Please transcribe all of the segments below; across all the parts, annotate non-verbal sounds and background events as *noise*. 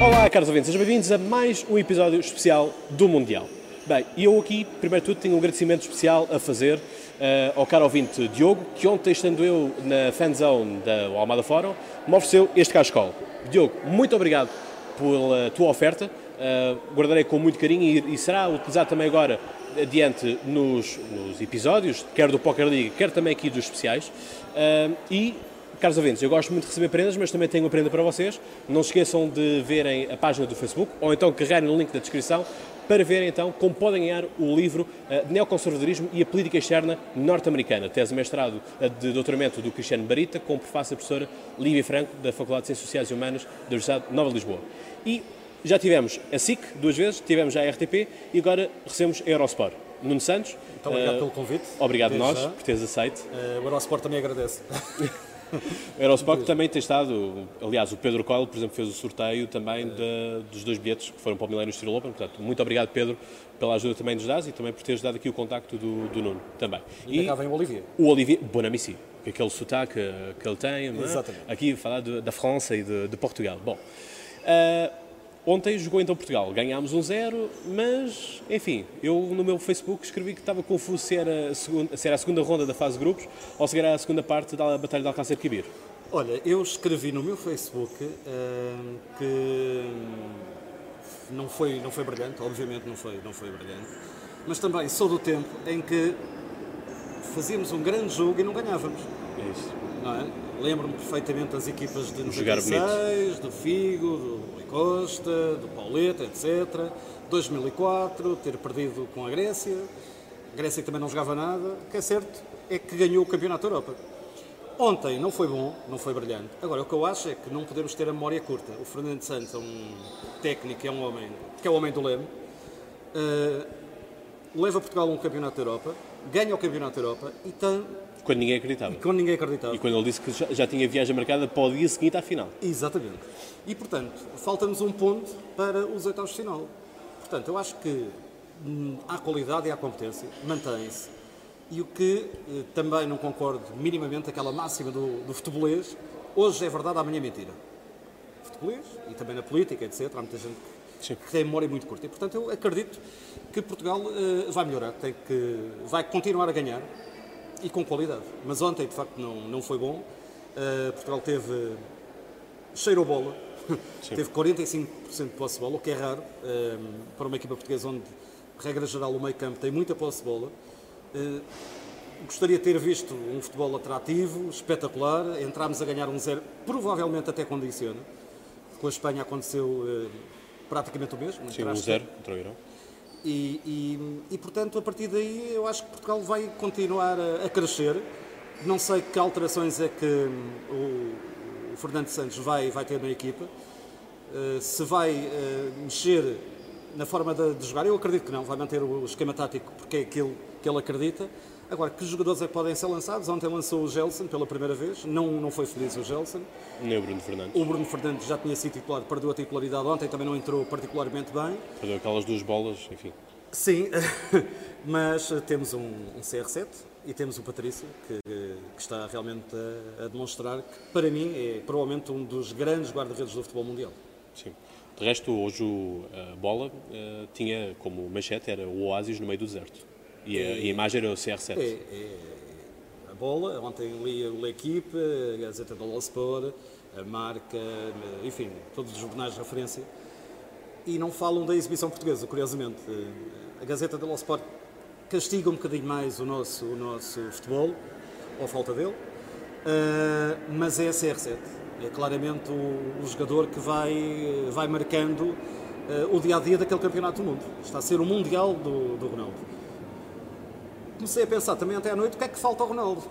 Olá, caros ouvintes, sejam bem-vindos a mais um episódio especial do Mundial. Bem, eu aqui, primeiro de tudo, tenho um agradecimento especial a fazer uh, ao caro ouvinte Diogo, que ontem, estando eu na fanzone da Almada Fórum, me ofereceu este cascol. Diogo, muito obrigado pela tua oferta, guardarei com muito carinho e, e, será utilizado também agora adiante nos, nos, episódios, quer do Poker League, quer também aqui dos especiais. Uh, e Caros ouvintes, eu gosto muito de receber prendas, mas também tenho uma prenda para vocês. Não se esqueçam de verem a página do Facebook ou então carregarem no link da descrição para verem então como podem ganhar o livro uh, Neoconservadorismo e a Política Externa Norte-Americana, tese mestrado de doutoramento do Cristiano Barita, com prefácio da professora Lívia Franco, da Faculdade de Ciências Sociais e Humanas da Universidade Nova de Lisboa. E já tivemos a SIC duas vezes, tivemos a RTP e agora recebemos a Eurosport. Nuno Santos. Muito obrigado uh, pelo convite. Obrigado a nós já. por teres aceito. o Eurosport também agradece. *laughs* O Eurosport também tem estado, aliás, o Pedro Coelho, por exemplo, fez o sorteio também de, dos dois bilhetes que foram para o Milênio Estilo Open. Portanto, muito obrigado, Pedro, pela ajuda também nos dás e também por teres dado aqui o contacto do, do Nuno também. E, e cá vem o Olivier. O Olivier Bonamici, aquele sotaque que ele tem, é? Aqui falar de, da França e de, de Portugal. Bom, uh, Ontem jogou então Portugal, ganhámos um zero, mas enfim, eu no meu Facebook escrevi que estava confuso se era a segunda, se era a segunda ronda da fase de grupos ou se era a segunda parte da Batalha de Alcácer Quibir. Olha, eu escrevi no meu Facebook uh, que não foi, não foi brilhante, obviamente não foi, não foi brilhante, mas também sou do tempo em que fazíamos um grande jogo e não ganhávamos. É isso. Não é? Lembro-me perfeitamente das equipas de 96, do Figo, do Costa, do Pauleta, etc. 2004, ter perdido com a Grécia. A Grécia também não jogava nada. O que é certo é que ganhou o Campeonato da Europa. Ontem não foi bom, não foi brilhante. Agora, o que eu acho é que não podemos ter a memória curta. O Fernando Santos é um técnico, é um homem, que é o homem do leme. Uh, leva Portugal a um Campeonato da Europa, ganha o Campeonato da Europa e tem quando ninguém acreditava. E quando ninguém acreditava. E quando ele disse que já, já tinha viagem marcada para o dia seguinte à final. Exatamente. E, portanto, falta-nos um ponto para os oitavos de final. Portanto, eu acho que hum, há qualidade e há competência, mantém-se. E o que eh, também não concordo minimamente, aquela máxima do, do futebolês, hoje é verdade, amanhã é mentira. Futebolês e também na política, etc. Há muita gente que, que tem memória muito curta. E, portanto, eu acredito que Portugal uh, vai melhorar, tem que, vai continuar a ganhar e com qualidade. Mas ontem, de facto, não, não foi bom. Uh, Portugal teve. cheirou bola, *laughs* teve 45% de posse de bola, o que é raro uh, para uma equipa portuguesa onde, regra geral, o meio campo tem muita posse de bola. Uh, gostaria de ter visto um futebol atrativo, espetacular. Entramos a ganhar um zero, provavelmente até condiciona. Com a Espanha aconteceu praticamente o mesmo. Sim, um zero contra o Irão. E, e, e, portanto, a partir daí, eu acho que Portugal vai continuar a, a crescer. Não sei que alterações é que o, o Fernando Santos vai, vai ter na equipa. Uh, se vai uh, mexer na forma de, de, jogar, eu acredito que não. Vai manter o esquema tático porque é aquilo que ele acredita. Agora, que jogadores é que podem ser lançados? Ontem lançou o Gelson pela primeira vez, não, não foi feliz o Gelson. Nem o Bruno Fernandes. O Bruno Fernandes já tinha sido titular, perdeu a titularidade ontem, também não entrou particularmente bem. Perdeu aquelas duas bolas, enfim. Sim, *laughs* mas temos um, um, CR7 e temos o Patrício, que, que está realmente a, a, demonstrar que, para mim, é provavelmente um dos grandes guarda-redes do futebol mundial. Sim. De resto, hoje a bola uh, tinha como manchete era o oásis no meio do deserto. E a, e a imagem era o CR7. É, é, a bola, ontem li a L'Equipe, a Gazeta do Sport, a Marca, enfim, todos os jornais de referência, e não falam da exibição portuguesa, curiosamente. A Gazeta do Sport castiga um bocadinho mais o nosso, o nosso futebol, ou a falta dele, uh, mas é a CR7. É claramente o, o jogador que vai, vai marcando uh, o dia a dia daquele campeonato do mundo. Está a ser o Mundial do, do Ronaldo comecei a pensar também até à noite o que é que falta ao Ronaldo.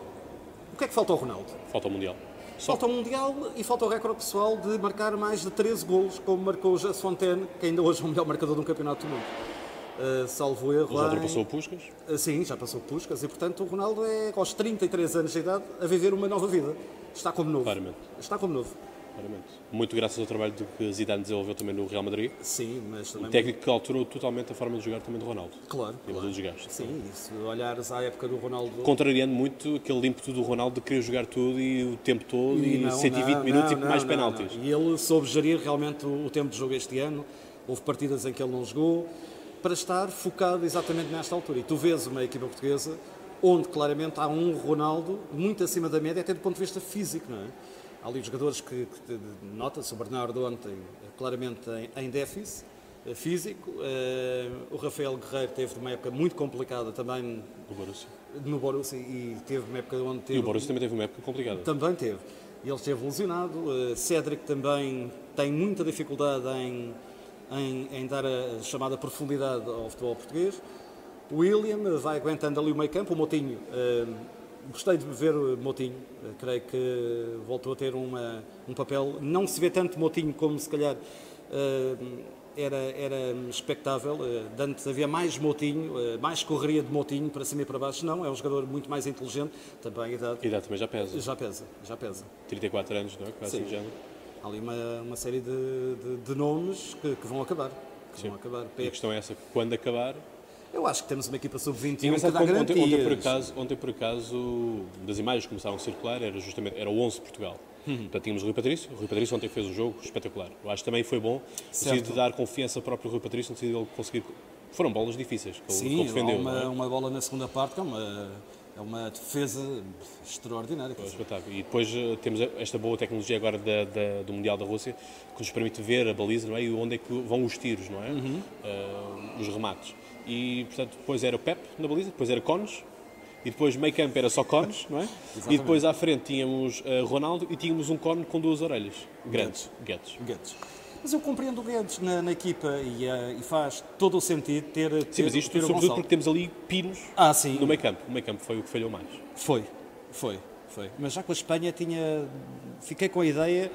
O que é que falta ao Ronaldo? Falta o Mundial. Falta o Mundial e falta o recorde pessoal de marcar mais de 13 golos, como marcou o Jess Fontaine, que ainda hoje é o melhor marcador de um campeonato do mundo. Uh, salvo erro. Já ultrapassou o Puscas? Uh, sim, já passou o Puscas e, portanto, o Ronaldo é, aos 33 anos de idade, a viver uma nova vida. Está como novo. Claramente. Está como novo. Claramente. Muito graças ao trabalho do que Zidane desenvolveu também no Real Madrid. Sim, mas também... Um técnico que alterou totalmente a forma de jogar também do Ronaldo. Claro. Nível claro. desgaste. Sim, e se olhares à época do Ronaldo... Contrariando muito aquele ímpeto do Ronaldo de querer jogar tudo e o tempo todo e, não, 120 não, minutos não, e mais penaltis. E ele soube gerir realmente o, o tempo de jogo este ano. Houve partidas em que ele não jogou para estar focado exatamente nesta altura. E tu vês uma equipa portuguesa onde claramente há um Ronaldo muito acima da média, até do ponto de vista físico, não é? Há ali jogadores que, que nota-se, o Bernardo ontem claramente em, em déficit eh, físico, eh, o Rafael Guerreiro teve uma época muito complicada também O Borussia. no Borussia e teve uma época onde teve E o Borussia também teve uma época complicada. também teve. Ele esteve lesionado. Uh, Cédric também tem muita dificuldade em, em, em dar a chamada profundidade ao futebol português. O William vai aguentando ali o meio campo. O Motinho, uh, gostei de ver Motinho. Uh, creio que voltou a ter uma, um papel. Não se vê tanto Motinho como se calhar era, era expectável. Uh, antes havia mais motinho, mais correria de motinho para cima e para baixo. Não, é um jogador muito mais inteligente. Também a idade A idade também já pesa. já pesa, já pesa. 34 anos, não é? Quase Sim. de género. Há ali uma, uma série de, de, de nomes que, que vão acabar. Que Sim. vão acabar. E a questão é essa, quando acabar... Eu acho que temos uma equipa sub-21 que dá ontem, garantias. ontem, por acaso, ontem, por acaso, das imagens que começaram a circular, era justamente era o 11 de Portugal. Uhum. Portanto, tínhamos o Rui Patrício. O Rui Patrício ontem fez um jogo espetacular. Eu acho que também foi bom, no sentido de dar confiança ao próprio Rui Patrício, no sentido de ele conseguir... Foram bolas difíceis que ele, ele Sim, há defendeu. não uma, é? uma bola na segunda parte que é uma, é uma defesa extraordinária. É um espetáculo. E depois eh, temos esta boa tecnologia agora da- da- do Mundial da Rússia que nos permite ver a baliza não é? e onde é que vão os tiros, não é? Uhum. Eh, os remates. E, portanto, depois era o Pep na baliza, depois era Cones, e depois meio campo era só Cones, não é? *laughs* E depois à frente tínhamos eh, Ronaldo e tínhamos um cone com duas orelhas grandes, Guedes. Guedes. Mas eu compreendo o Guedes na, na equipa e, eh, e faz todo o sentido ter, ter, Sim, mas isto ter sobretudo porque temos ali pinos Ah, sim. no meio campo. O meio campo foi o que falhou mais. Foi, foi, foi. Mas já com a Espanha tinha. Fiquei com a ideia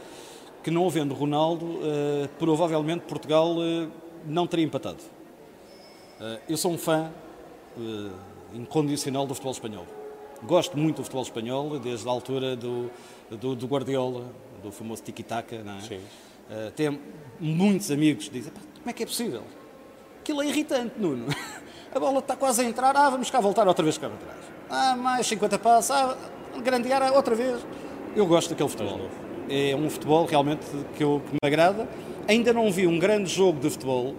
que não havendo Ronaldo, eh, provavelmente Portugal não teria empatado. Eh, eu sou um fã eh, incondicional do futebol espanhol. Gosto muito do futebol espanhol, desde a altura do, do, do Guardiola, do famoso tiki-taka. não é? Sim. Eh, tenho muitos amigos que dizem: "Pá, como é que é possível? Aquilo é irritante, Nuno. *laughs* A bola está quase a entrar, ah, vamos cá voltar outra vez cá para trás. Ah, mais 50 passos, ah, grande área outra vez. Eu gosto daquele futebol. É um futebol realmente que, eu, que me agrada. Ainda não vi um grande jogo de futebol,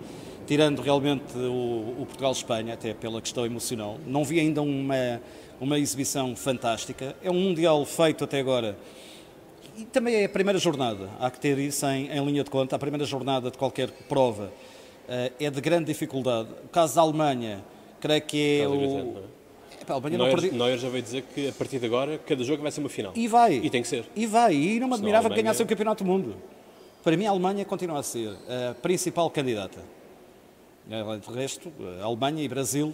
tirando realmente o, o Portugal-Espanha, até pela questão emocional. Não vi ainda uma, uma exibição fantástica. É um Mundial feito até agora e também é a primeira jornada, há que ter isso em, em linha de conta. A primeira jornada de qualquer prova eh, é de grande dificuldade. O caso da Alemanha, creio que é o. não é? A Alemanha não Neuer, perdi- Neuer já veio dizer que a partir de agora cada jogo vai ser uma final. E vai. E tem que ser. E vai. E não me admirava que Alemanha- ganhasse o Campeonato do Mundo. Para mim, a Alemanha continua a ser a principal candidata. Eh, De resto, Alemanha e Brasil,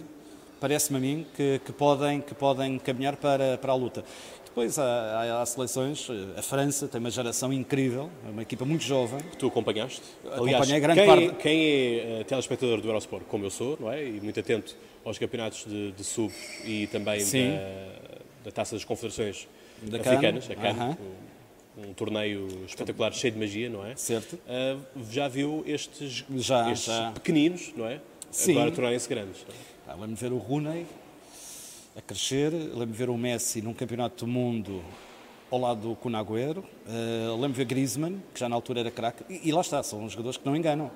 parece-me a mim, que, que podem, que podem caminhar para, para a luta. Depois há, há- há seleções, eh, a França tem uma geração incrível, é uma equipa muito jovem. que tu acompanhaste. Acompanhei grande quem, parte- é, quem é eh, telespectador do Eurosport, como eu sou, não é? E muito atento aos campeonatos de, de sub e também da, da Taça das Confederações Da Africanas, CAN, a CAN, aham. um, um torneio espetacular, cheio de magia, não é? Certo. Ah, já viu estes, Já, estes já. pequeninos, não é? Sim. Agora tornarem-se grandes. Ah, Lembro-me ver o Rooney a crescer, lembro-me ver o Messi num campeonato do mundo ao lado do Kun Agüero, uh, lembro-me ver Griezmann, que já na altura era craque, e, e lá está, são jogadores que não enganam.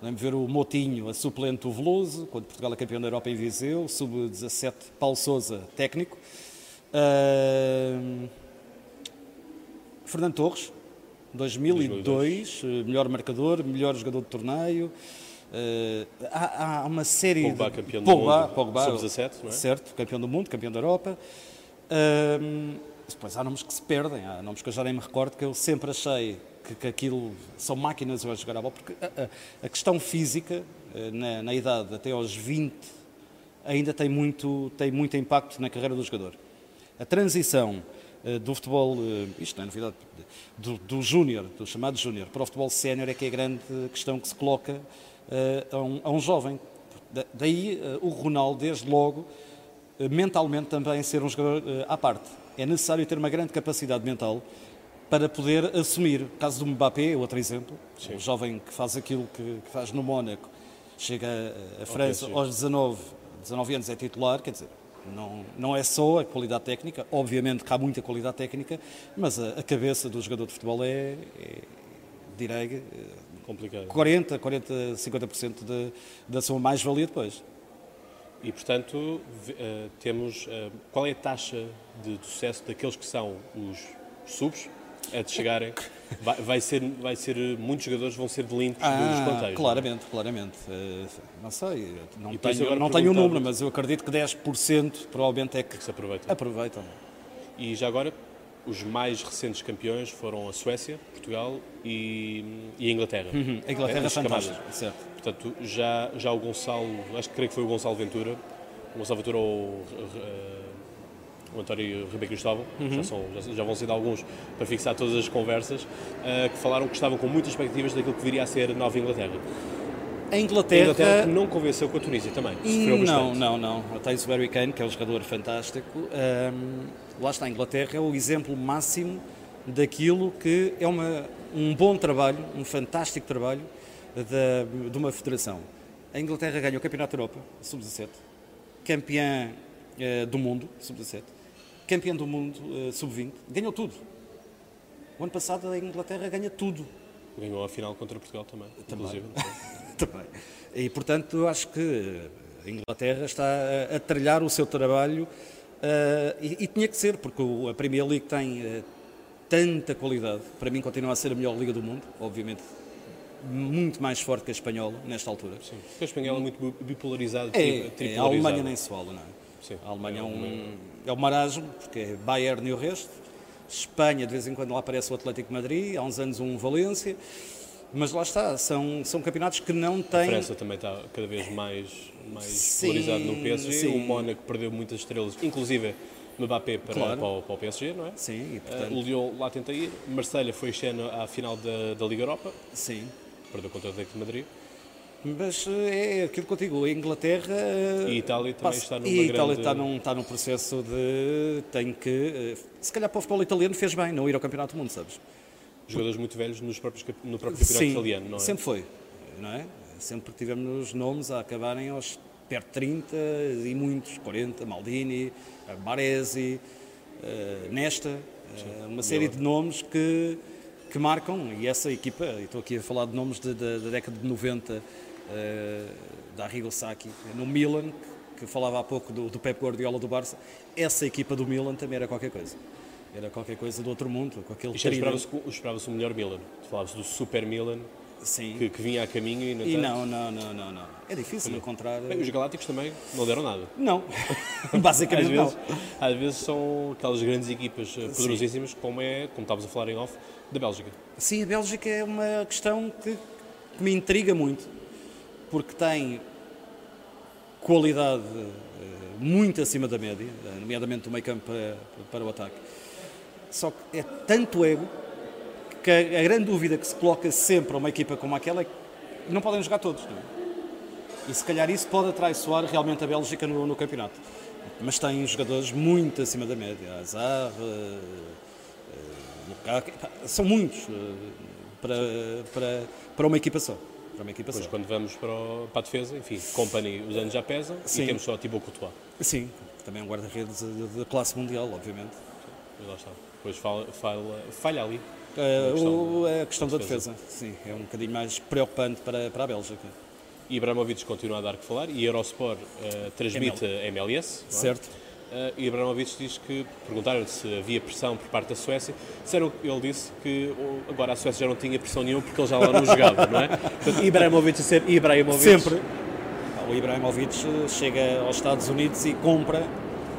Lembro-me ver o Motinho, a suplente do Veloso, quando Portugal é campeão da Europa em Viseu, sub-17, Paulo Sousa, técnico. Uh, Fernando Torres, 2002, eh, melhor marcador, melhor jogador de torneio. Eh, há, há uma série Pogba, de... campeão do Pogba, mundo, Pogba, sub-17, não é? Certo, campeão do mundo, campeão da Europa. Ahm, depois há nomes que se perdem, há nomes que eu já nem me recordo, que eu sempre achei que, que aquilo são máquinas a jogar a bola, porque a, a- a questão física, eh, na, na idade até aos 20, ainda tem muito, tem muito impacto na carreira do jogador. A transição do futebol, eh, isto não é novidade, do, do júnior, do chamado júnior, para o futebol sénior é que é a grande questão que se coloca eh, a, um, a um jovem. Da- daí eh, o Ronaldo, desde logo, eh, mentalmente também ser um jogador eh, à parte. É necessário ter uma grande capacidade mental para poder assumir. O caso do Mbappé é outro exemplo. Sim. Um jovem que faz aquilo que, que faz no Mónaco, chega a França aos 19, 19 anos é titular, quer dizer, não, não é só a qualidade técnica, obviamente que há muita qualidade técnica, mas a, a cabeça do jogador de futebol é, é direi, complicado. 40, 40, 50% de, da sua mais-valia depois. E, portanto, uh, temos. Uh, qual é a taxa de, de sucesso daqueles que são os subs a de chegarem? *laughs* Vai, vai, ser, vai ser. Muitos jogadores vão ser de limpos ah, dos plantéis. É? Claramente, não? claramente. Uh, não sei, não e tenho, não tenho o número, mas eu acredito que 10% provavelmente é que, que se aproveitam. aproveitam. E já agora, os mais recentes campeões foram a Suécia, Portugal e, e a Inglaterra. Uhum. A Inglaterra é, é fantástica, certo. Portanto, já, já o Gonçalo, acho que creio que foi o Gonçalo Ventura, o Gonçalo Ventura ou uh, o António Ribeiro Cristóvão, uhum. já, são, já, já, vão ser alguns para fixar todas as conversas, uh, que falaram que estavam com muitas expectativas daquilo que viria a ser a nova Inglaterra. A Inglaterra... A Inglaterra que não convenceu com a Tunísia também. Não, não, não. Tens o Harry Kane, que é um jogador fantástico. Um, lá está, a Inglaterra é o exemplo máximo daquilo que é uma, um bom trabalho, um fantástico trabalho de, de uma federação. A Inglaterra ganhou o Campeonato da Europa, sub-17, campeã eh, do mundo, sub-17, campeã do mundo, eh, sub-20, ganhou tudo. O ano passado a Inglaterra ganha tudo. Ganhou a final contra Portugal também, também. *laughs* também. E, portanto, eu acho que a Inglaterra está a, a trilhar o seu trabalho uh, e, e, tinha que ser, porque a Premier League tem uh, tanta qualidade. Para mim, continua a ser a melhor liga do mundo, obviamente. Muito mais forte que a espanhola, nesta altura. Sim, a espanhola é muito bipolarizada. É, é, a Alemanha nem se fala, não é? Sim, a Alemanha é, é um, é um marasmo, porque é Bayern e o resto. Espanha, de vez em quando lá aparece o Atlético de Madrid, há uns anos um Valência. Mas lá está, são, são campeonatos que não têm. A França também está cada vez mais, mais polarizado no PSG. Sim. O Mónaco perdeu muitas estrelas, inclusive Mbappé para, claro. para, o, para, o, PSG, não é? Sim, e portanto... uh, o Lyon lá tenta ir. Marselha foi este ano à final da, da Liga Europa. Sim. Perdeu contra o Atlético de Madrid. Mas eh, é aquilo que eu digo, a Inglaterra. E a Itália também passa, está numa E a Itália grande... está, num, está num processo de. tem que. Eh, se calhar para o futebol italiano fez bem não ir ao Campeonato do Mundo, sabes? Jogadores muito velhos nos próprios, no próprio campeonato Sim, italiano, não é? Sempre foi, não é? Sempre tivemos nomes a acabarem aos perto de 30 e muitos, 40, Maldini, Baresi, uh, Nesta, uh, uma série de nomes que, que marcam, e essa equipa, estou aqui a falar de nomes da década de 90, uh, da Arrigo Sacchi, no Milan, que falava há pouco do, do Pep Guardiola do Barça, essa equipa do Milan também era qualquer coisa. Era qualquer coisa do outro mundo, com aquele esperava-se esperava o melhor Milan. Tu falavas do Super Milan, Sim. Que, que, vinha a caminho e não E não, não, não, não, não. É difícil encontrar. Bem, os Galácticos também não deram nada. Não, *laughs* basicamente às vezes, não. Às vezes são aquelas grandes equipas eh, poderosíssimas, Sim. como é, como estavas a falar em off, da Bélgica. Sim, a Bélgica é uma questão que, que me intriga muito, porque tem qualidade eh, muito acima da média, nomeadamente do meio campo para, o ataque só que é tanto ego que a, grande dúvida que se coloca sempre a uma equipa como aquela é que não podem jogar todos. É? E se calhar isso pode atraiçoar realmente a Bélgica no, no campeonato. Mas tem jogadores muito acima da média. Azar, uh, uh, são muitos uh, para, para, para uma equipa só. Para uma equipa pois só. quando vamos para, o, para a defesa, enfim, Company os anos já pesam Sim. e temos só Thibaut Courtois. Sim, também é um guarda-redes de, de classe mundial, obviamente. Sim, lá está depois falha, falha, falha ali. Uh, a questão, o, a questão da defesa. defesa, sim, é um bocadinho mais preocupante para, para a Bélgica. E Ibrahimovic continua a dar que falar e Eurosport uh, transmite ML. a MLS. É? Certo. Uh, e Ibrahimovic diz que, perguntaram se havia pressão por parte da Suécia, disseram, ele disse que agora a Suécia já não tinha pressão nenhuma porque ele já lá não jogava, não é? *laughs* Portanto, Ibrahimovic sempre Ibrahimovic. Sempre. O Ibrahimovic chega aos Estados Unidos e compra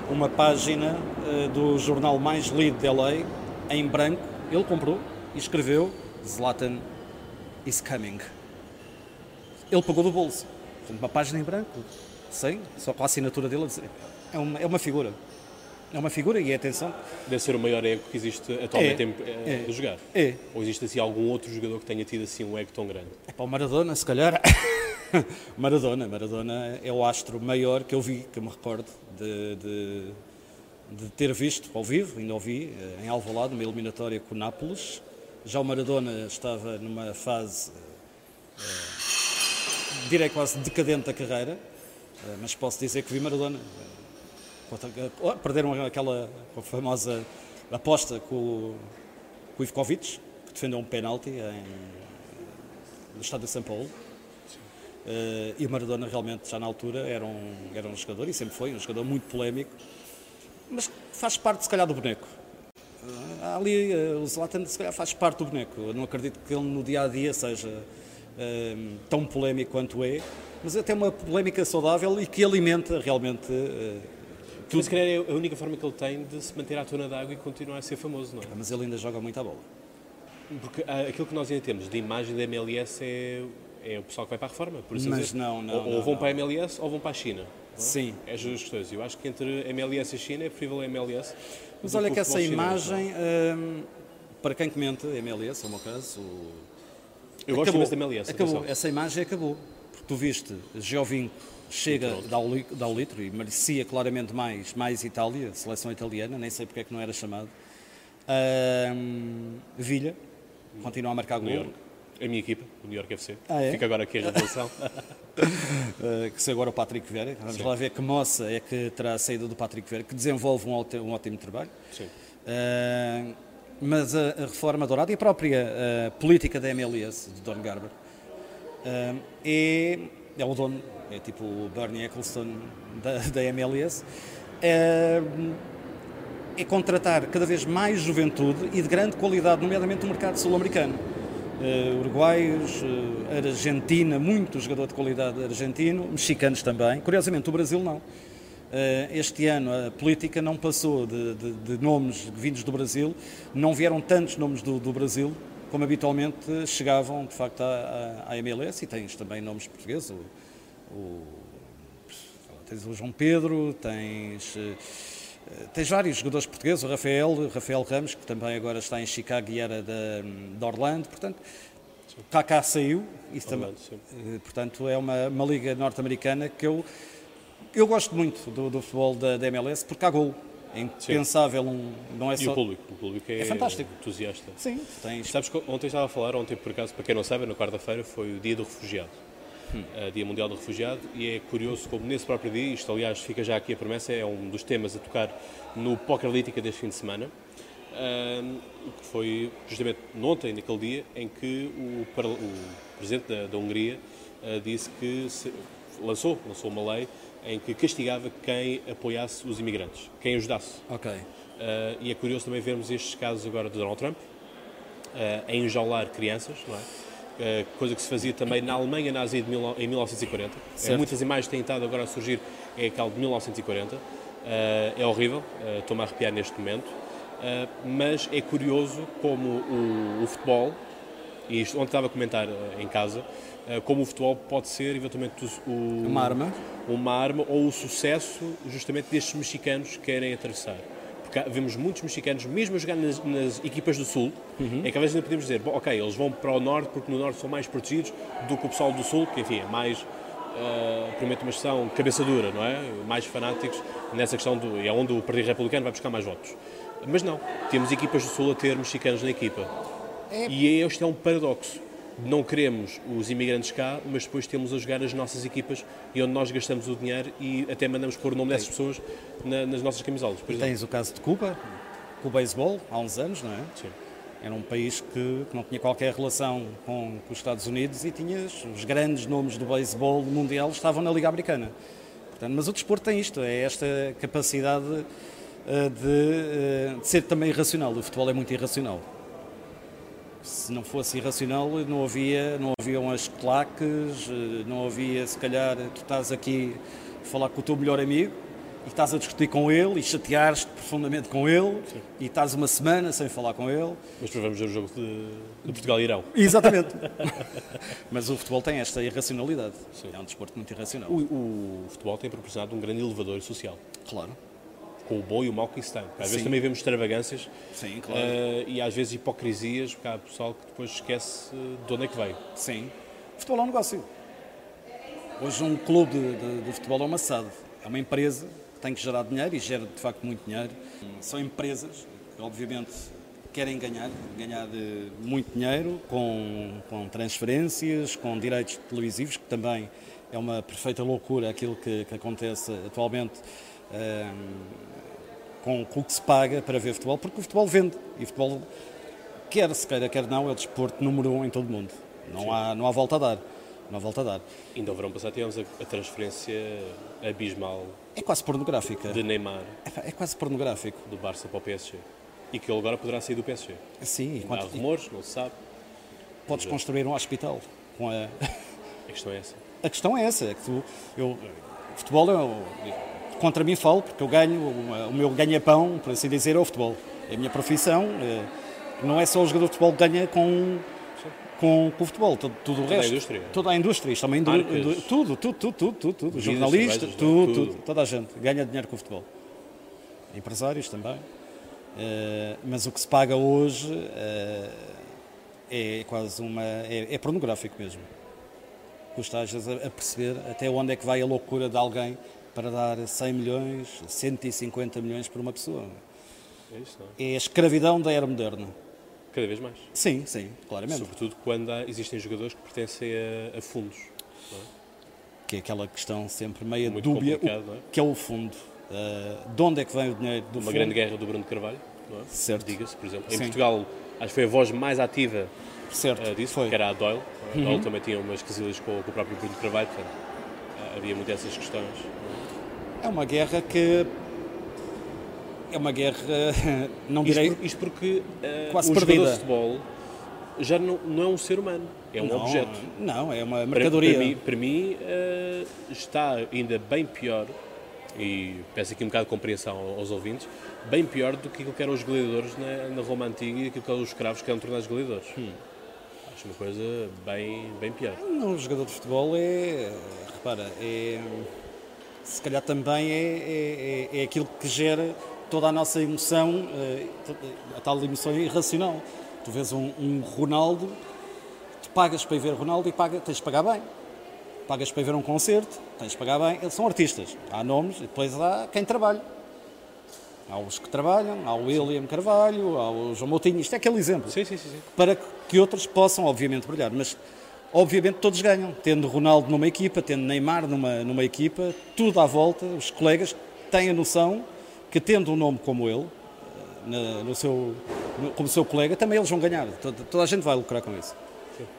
uma página uh, do jornal mais lido de LA, em branco. Ele comprou e escreveu Zlatan is coming. Ele pagou do bolso. Uma página em branco, sem, só com a assinatura dele a dizer. É uma, é uma figura. É uma figura e atenção. Deve ser o maior ego que existe atualmente é, é, a jogar. É. Ou existe assim algum outro jogador que tenha tido assim um ego tão grande? É para o Maradona, se calhar. *laughs* Maradona, Maradona é o astro maior que eu vi, que eu me recordo de, de, de ter visto ao vivo, ainda ouvi, eh, em Alvalade, numa eliminatória com o Nápoles. Já o Maradona estava numa fase, uh, direi quase decadente da carreira, mas posso dizer que vi Maradona. Uh, perderam aquela famosa aposta com o, com o Ivkovic, que defendeu um penalti em, no estado de São Paulo. Uh, e o Maradona realmente já na altura era um, era um jogador, e sempre foi, um jogador muito polémico, mas faz parte se calhar do boneco. Uh, ali uh, o Zlatan se calhar faz parte do boneco. Eu não acredito que ele no dia a dia seja tão polémico quanto é, mas é até uma polémica saudável e que alimenta realmente tudo. Se calhar é a única forma que ele tem de se manter à tona d'água e continuar a ser famoso, não é? Mas ele ainda joga muito a bola. Porque aquilo que nós ainda temos de imagem da MLS é é o pessoal que vai para a reforma, por isso Mas dizer, não, não, ou, não, ou vão não. para a MLS ou vão para a China. Não? Sim. É as duas questões. Eu acho que entre MLS e China é preferível a MLS. Mas olha que essa imagem, hum, para quem comenta MLS, é o meu caso, eu gosto acabou, da MLS. Acabou, essa imagem acabou. Porque tu viste, Giovinco chega, dá o, dá o litro e merecia claramente mais, mais Itália, seleção italiana, nem sei porque é que não era chamado. Hum, Vilha, continua a marcar gol a minha equipa, o New York FC. Ah, é? Fica agora aqui a *laughs* revelação. uh, que se agora o Patrick Vieira. Vamos Sim. lá ver que moça é que terá a saída do Patrick Vieira, que desenvolve um, ótimo, um ótimo trabalho. Sim. Uh, mas a, a, reforma dourada e a própria uh, política da MLS, de Don Garber, é, é o dono, é tipo o Bernie Eccleston da, da MLS, é, é contratar cada vez mais juventude e de grande qualidade, nomeadamente no mercado sul-americano uh, uruguaios, uh, Argentina, muito jogador de qualidade argentino, mexicanos também. Curiosamente, o Brasil não. Uh, este ano a política não passou de, de, de, nomes vindos do Brasil, não vieram tantos nomes do, do Brasil como habitualmente chegavam de facto à, à, à MLS e tens também nomes portugueses. O, tens o João Pedro, tens eh, tens vários jogadores portugueses, o Rafael, Rafael Ramos, que também agora está em Chicago e era de, de Orlando, portanto, o Kaká saiu, isso também, eh, portanto, é uma, uma liga norte-americana que eu, eu gosto muito do, do futebol da, da, MLS, porque há gol. É impensável, um, não é e só... o público, o público é, é fantástico. entusiasta. Sim, tens... Sabes que ontem estava a falar, ontem por acaso, para quem não sabe, na quarta-feira foi o dia do refugiado hum. Dia Mundial do Refugiado, e é curioso como nesse próprio dia, isto aliás fica já aqui a promessa, é um dos temas a tocar no Pokerlítica deste fim de semana, o que foi justamente ontem, naquele dia, em que o, o Presidente da, da Hungria uh, disse que se, lançou, lançou uma lei em que castigava quem apoiasse os imigrantes, quem ajudasse. Ok. Uh, e é curioso também vermos estes casos agora de Donald Trump, uh, a enjaular crianças, não é? Eh, coisa que se fazia também na Alemanha nazi de mil, em 1940. É, muitas imagens têm estado agora a surgir, é aquela de 1940. Eh, é horrível, eh, estou-me a arrepiar neste momento. mas é curioso como o, o futebol, e isto ontem estava a comentar em casa, como o futebol pode ser eventualmente o, uma arma uma arma ou o sucesso justamente destes mexicanos que querem atravessar vemos muitos mexicanos, mesmo a jogar nas, nas equipas do Sul, uhum. é que às vezes ainda podemos dizer, bom, ok, eles vão para o Norte porque no Norte são mais protegidos do que o pessoal do Sul, que enfim, é mais, uh, prometo uma expressão, cabeça dura, não é? Mais fanáticos nessa questão, do, é onde o Partido Republicano vai buscar mais votos. Mas não, temos equipas do Sul a ter mexicanos na equipa. É. E este é um paradoxo não queremos os imigrantes cá, mas depois temos a jogar as nossas equipas e onde nós gastamos o dinheiro e até mandamos pôr o nome dessas pessoas na, nas nossas camisolas. E tens o caso de Cuba, com o beisebol, há uns anos, não é? Sim. Era um país que, que não tinha qualquer relação com, com, os Estados Unidos e tinhas os grandes nomes do beisebol mundial estavam na Liga Americana. Portanto, mas o desporto tem isto, é esta capacidade uh, de, uh, de ser também irracional. O futebol é muito irracional se não fosse irracional, não havia, não haviam as claques, eh, não havia, se calhar, tu estás aqui a falar com o teu melhor amigo e estás a discutir com ele e chateares-te profundamente com ele Sim. e estás uma semana sem falar com ele. Mas depois vamos ver o jogo de, de Portugal e Irão. *laughs* Exatamente. *laughs* Mas o futebol tem esta irracionalidade. Sim. É um desporto muito irracional. O, o futebol tem proporcionado um grande elevador social. Claro com o bom e o mau que isso tem. Às Sim. vezes também vemos extravagâncias Sim, claro. uh, e às vezes hipocrisias, porque há pessoal que depois esquece de onde é que veio. Sim. O futebol é um negócio. Hoje um clube de, de, de futebol é uma SAD, é uma empresa que tem que gerar dinheiro e gera de facto muito dinheiro. São empresas que obviamente querem ganhar, ganhar eh, muito dinheiro com, com transferências, com direitos televisivos, que também é uma perfeita loucura aquilo que, que acontece atualmente um, ehm, com, com, o que se paga para ver futebol, porque o futebol vende e o futebol, quer se queira, quer não, é o desporto número um em todo o mundo. Não há, não há volta a dar. Não há volta a dar. Ainda o verão passado tivemos a, a transferência abismal. É quase pornográfica. De Neymar. É, é quase pornográfico. Do Barça para o PSG. E que ele agora poderá sair do PSG. Sim. Há rumores, não se sabe. Podes Mas, construir um hospital com a... *laughs* A questão é essa. A questão é essa. É que tu, eu, futebol, eu, contra mim falo, porque eu ganho, o meu ganha-pão, por assim dizer, é o futebol. É a minha profissão. É, não é só o jogador de futebol que ganha com com, com o futebol, tudo, tudo o resto. Toda a indústria. Toda a indústria, isto também tudo, tudo, tudo, tudo, tudo, tudo. Jornalistas, tudo, tudo, toda a gente ganha dinheiro com o futebol. Empresários também. Uh, mas o que se paga hoje uh, é quase uma. É, é pornográfico mesmo. Custa às vezes a perceber até onde é que vai a loucura de alguém para dar 100 milhões, 150 milhões por uma pessoa. É, isso, é? é a escravidão da era moderna. Cada vez mais. Sim, sim, claramente. Sobretudo quando há, existem jogadores que pertencem a, a fundos. É? Que é aquela questão sempre meio dúbia, o, é? que é o fundo. Uh, de onde é que vem o dinheiro do Uma fundo? grande guerra do Bruno Carvalho, não é? Certo. Diga-se, por exemplo. Em sim. Portugal, acho que foi a voz mais ativa certo. Uh, disso, foi. que era a Doyle. A uhum. Doyle também tinha umas quesilhas com, com, o próprio Bruno Carvalho, portanto, uh, havia muitas essas questões. É uma guerra que é uma guerra, *laughs* não direi. Isto, isto porque uh, quase o perdida. de futebol já não, não, é um ser humano, é um não, objeto. Não, é uma mercadoria. Para, para mim, para mim uh, está ainda bem pior, e peço aqui um bocado de compreensão aos ouvintes, bem pior do que aquilo que eram os gladiadores na, na Roma Antiga e aquilo que eram os escravos que eram tornados gladiadores. Hum. Acho uma coisa bem, bem pior. Não, o jogador de futebol é. Repara, é. Se calhar também é, é, é aquilo que gera toda a nossa emoção, eh, a tal emoção irracional. Tu vês um, um Ronaldo, tu pagas para ir ver Ronaldo e paga, tens de pagar bem. Pagas para ir ver um concerto, tens de pagar bem. Eles são artistas. Há nomes e depois há quem trabalha. Há os que trabalham, há o William Carvalho, há o João Moutinho. Isto é aquele exemplo. Sim, sim, sim, sim. Para que outros possam, obviamente, brilhar. Mas, obviamente, todos ganham. Tendo Ronaldo numa equipa, tendo Neymar numa, numa equipa, tudo à volta, os colegas têm a noção que tendo um nome como ele, eh, no seu, no, como seu colega, também eles vão ganhar. Toda, toda, a gente vai lucrar com isso.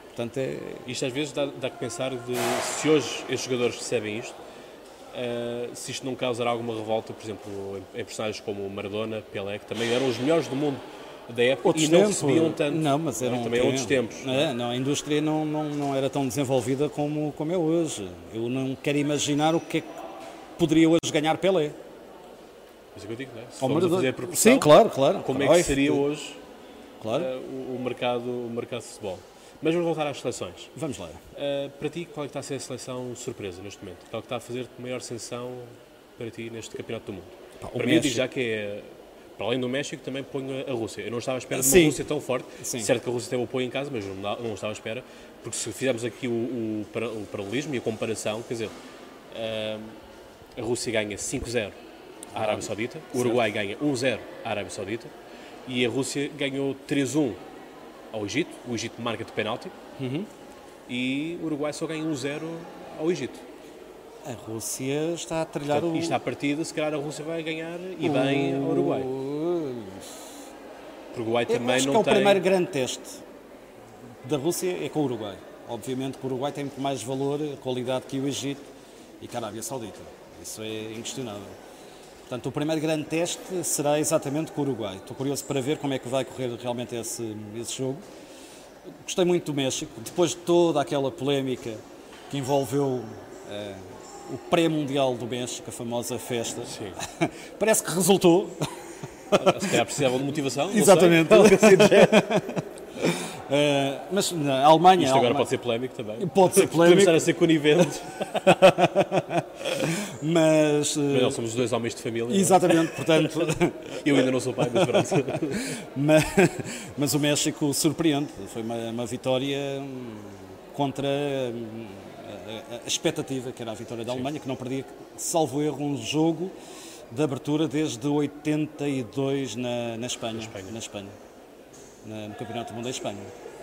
Portanto, é... Isto às vezes dá, dá que pensar de se hoje estes jogadores recebem isto, uh, se isto não causar alguma revolta, por exemplo, em, em, personagens como Maradona, Pelé, que também eram os melhores do mundo da época outros e não tempos, recebiam tanto. Não, mas eram também outros tempos. É, não, a indústria não, não, não era tão desenvolvida como, como é hoje. Eu não quero imaginar o que é que poderia hoje ganhar Pelé. Mas é que eu digo, não é? Se formos a fazer a proporção, Sim, claro, claro. Como claro. é que seria hoje claro. uh, o, o, mercado, o mercado de futebol? Mas vamos voltar às seleções. Vamos lá. Uh, para ti, qual é que está a ser a seleção surpresa neste momento? Qual é que está a fazer maior sensação para ti neste Campeonato do Mundo? Pá, para México... mim, já que é, para além do México, também ponho a Rússia. Eu não estava à espera de uma Sim. Rússia tão forte. Sim. Certo que a Rússia tem o apoio em casa, mas não, não estava à espera, porque se fizermos aqui o, o, o paralelismo e a comparação, quer dizer, uh, a Rússia ganha 5-0 à Arábia Saudita, o Uruguai ganha 1-0 à Arábia Saudita e a Rússia ganhou 3-1 ao Egito, o Egito marca de penalti uhum. e o Uruguai só ganha 1-0 ao Egito. A Rússia está a trilhar Portanto, o... Isto à partida, se calhar a Rússia vai ganhar e bem ao Uruguai. O Uruguai Eu também acho não que é o tem... primeiro grande teste da Rússia é com o Uruguai. Obviamente que o Uruguai tem muito mais valor, qualidade que o Egito e que a Arábia Saudita. Isso é inquestionável. Portanto, o primeiro grande teste será exatamente com o Uruguai. Estou curioso para ver como é que vai correr realmente esse, esse jogo. Gostei muito do México, depois de toda aquela polémica que envolveu eh, o pré-mundial do México, a famosa festa. Sim. *laughs* Parece que resultou. Se calhar precisavam de motivação. Exatamente. Uh, *laughs* mas na Alemanha. Isto agora pode ser polémico também. Pode ser *laughs* polémico. Podemos estar a ser coniventes. *laughs* mas. Uh, mas nós somos dois homens de família. É? Exatamente, portanto. Eu ainda não sou pai, mas pronto. mas, mas o México surpreende. Foi uma, uma vitória hum, contra hum, a, a, expectativa, que era a vitória da Alemanha, Sim. que não perdia, salvo erro, um jogo de abertura desde 82 na, na Espanha. Espanha. Na Espanha. Na- no Campeonato do Mundo da Espanha.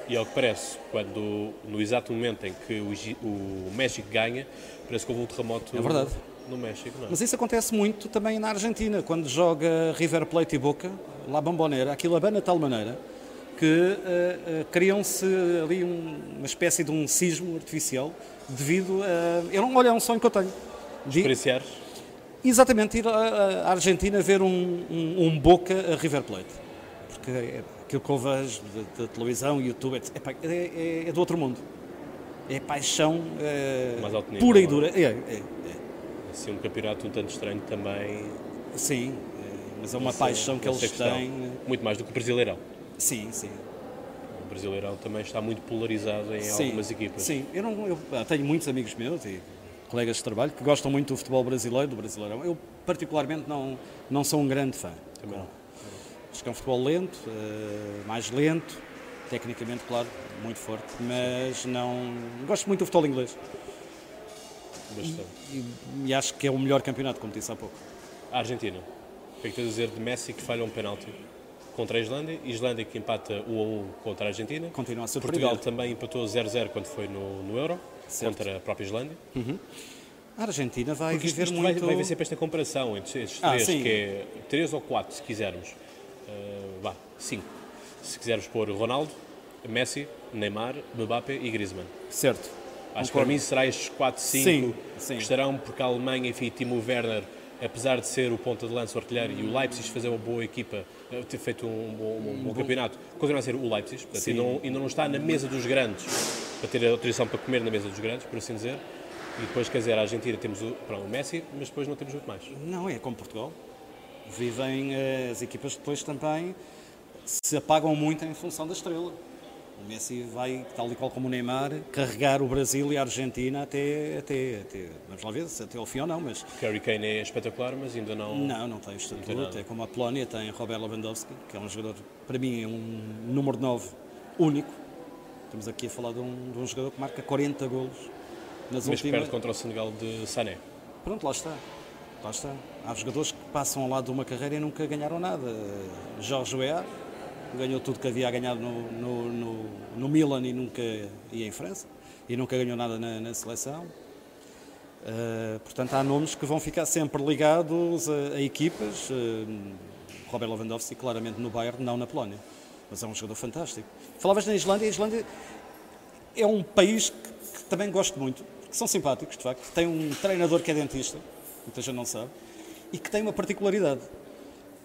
E ao que parece, quando, no exato momento em que o, o México ganha, parece que houve um terremoto É verdade. no México, não é? Mas isso acontece muito também na Argentina, quando joga River Plate e Boca, lá Bombonera, aquilo abana de tal maneira que eh, eh, criam-se ali um- uma espécie de um sismo artificial devido a. Eu não, olha, é um sonho que eu tenho. De- Experienciar, exatamente, ir à Argentina ver um, um, um Boca a River Plate. Porque é aquilo que eu vejo da, televisão, YouTube, etc. É, é, é do outro mundo. É paixão eh, nível, pura e é? dura. É, é, é. assim, um campeonato um tanto estranho também. Sim, eh, mas é uma Essa- paixão que eles têm. Muito mais do que o Brasileirão. Sim, sim. O Brasileirão também está muito polarizado em sim, algumas equipas. Sim, eu, não, eu ah, tenho muitos amigos meus e colegas de trabalho que gostam muito do futebol brasileiro, do Brasileirão. Eu, particularmente, não, não sou um grande fã. Também não. Acho que é um futebol lento, eh, mais lento, tecnicamente, claro, muito forte, mas não. Gosto muito do futebol inglês e, e acho que é o melhor campeonato, como disse há pouco. A Argentina. O que é que tens a dizer de Messi que falha um penalti contra a Islândia? Islândia que empata 1 a 1 contra a Argentina. Continua a ser Portugal também empatou 0-0 quando foi no, no Euro. Contra a própria Islândia. A Argentina vai Porque isto, viver isto vai, muito. vai haver sempre esta comparação entre estes Ah, três, sim. que é três ou quatro, se quisermos. Uh, vá, cinco. Se quisermos pôr Ronaldo, Messi, Neymar, Mbappé e Griezmann. Certo. Acho que para mim será estes 4, 5 Sim, sim. que estarão, porque a Alemanha, enfim, Timo Werner, apesar de ser o ponta de lança, o artilheiro, e o Leipzig fazer uma boa equipa, eh, ter feito um bom, um bom campeonato, continua a ser o Leipzig, portanto, ainda não, ainda não está na mesa dos grandes, para ter a autorização para comer na mesa dos grandes, por assim dizer. E depois, quer dizer, a Argentina temos o, pronto, o Messi, mas depois não temos muito mais. Não, é como Portugal. Vivem eh, as equipas depois também se apagam muito em função da estrela. O Messi vai, tal e qual como o Neymar, carregar o Brasil e a Argentina até, até, até vamos lá ver até ao fim ou não, mas Harry Kane é espetacular, mas ainda não. não, não tem tem estatuto. É como a Polónia tem Robert Lewandowski, que é um jogador, para mim, é um número 9 único. Estamos aqui a falar de um, de um jogador que marca 40 golos nas Mas últimas... perde contra o Senegal de Sané. Pronto, lá está. Lá está. Há jogadores que passam ao lado de uma carreira e nunca ganharam nada. Jorge Weah ganhou tudo que havia a ganhar no, no, no, no Milan e nunca ia em França. E nunca ganhou nada na, na seleção. Uh, portanto, há nomes que vão ficar sempre ligados a, a equipas. Uh, Robert Lewandowski, claramente no Bayern, não na Polónia. Mas é um jogador fantástico. Falavas na Islândia. A Islândia é um país que, que também gosto muito, porque são simpáticos, de facto. Tem um treinador que é dentista, muita gente não sabe, e que tem uma particularidade.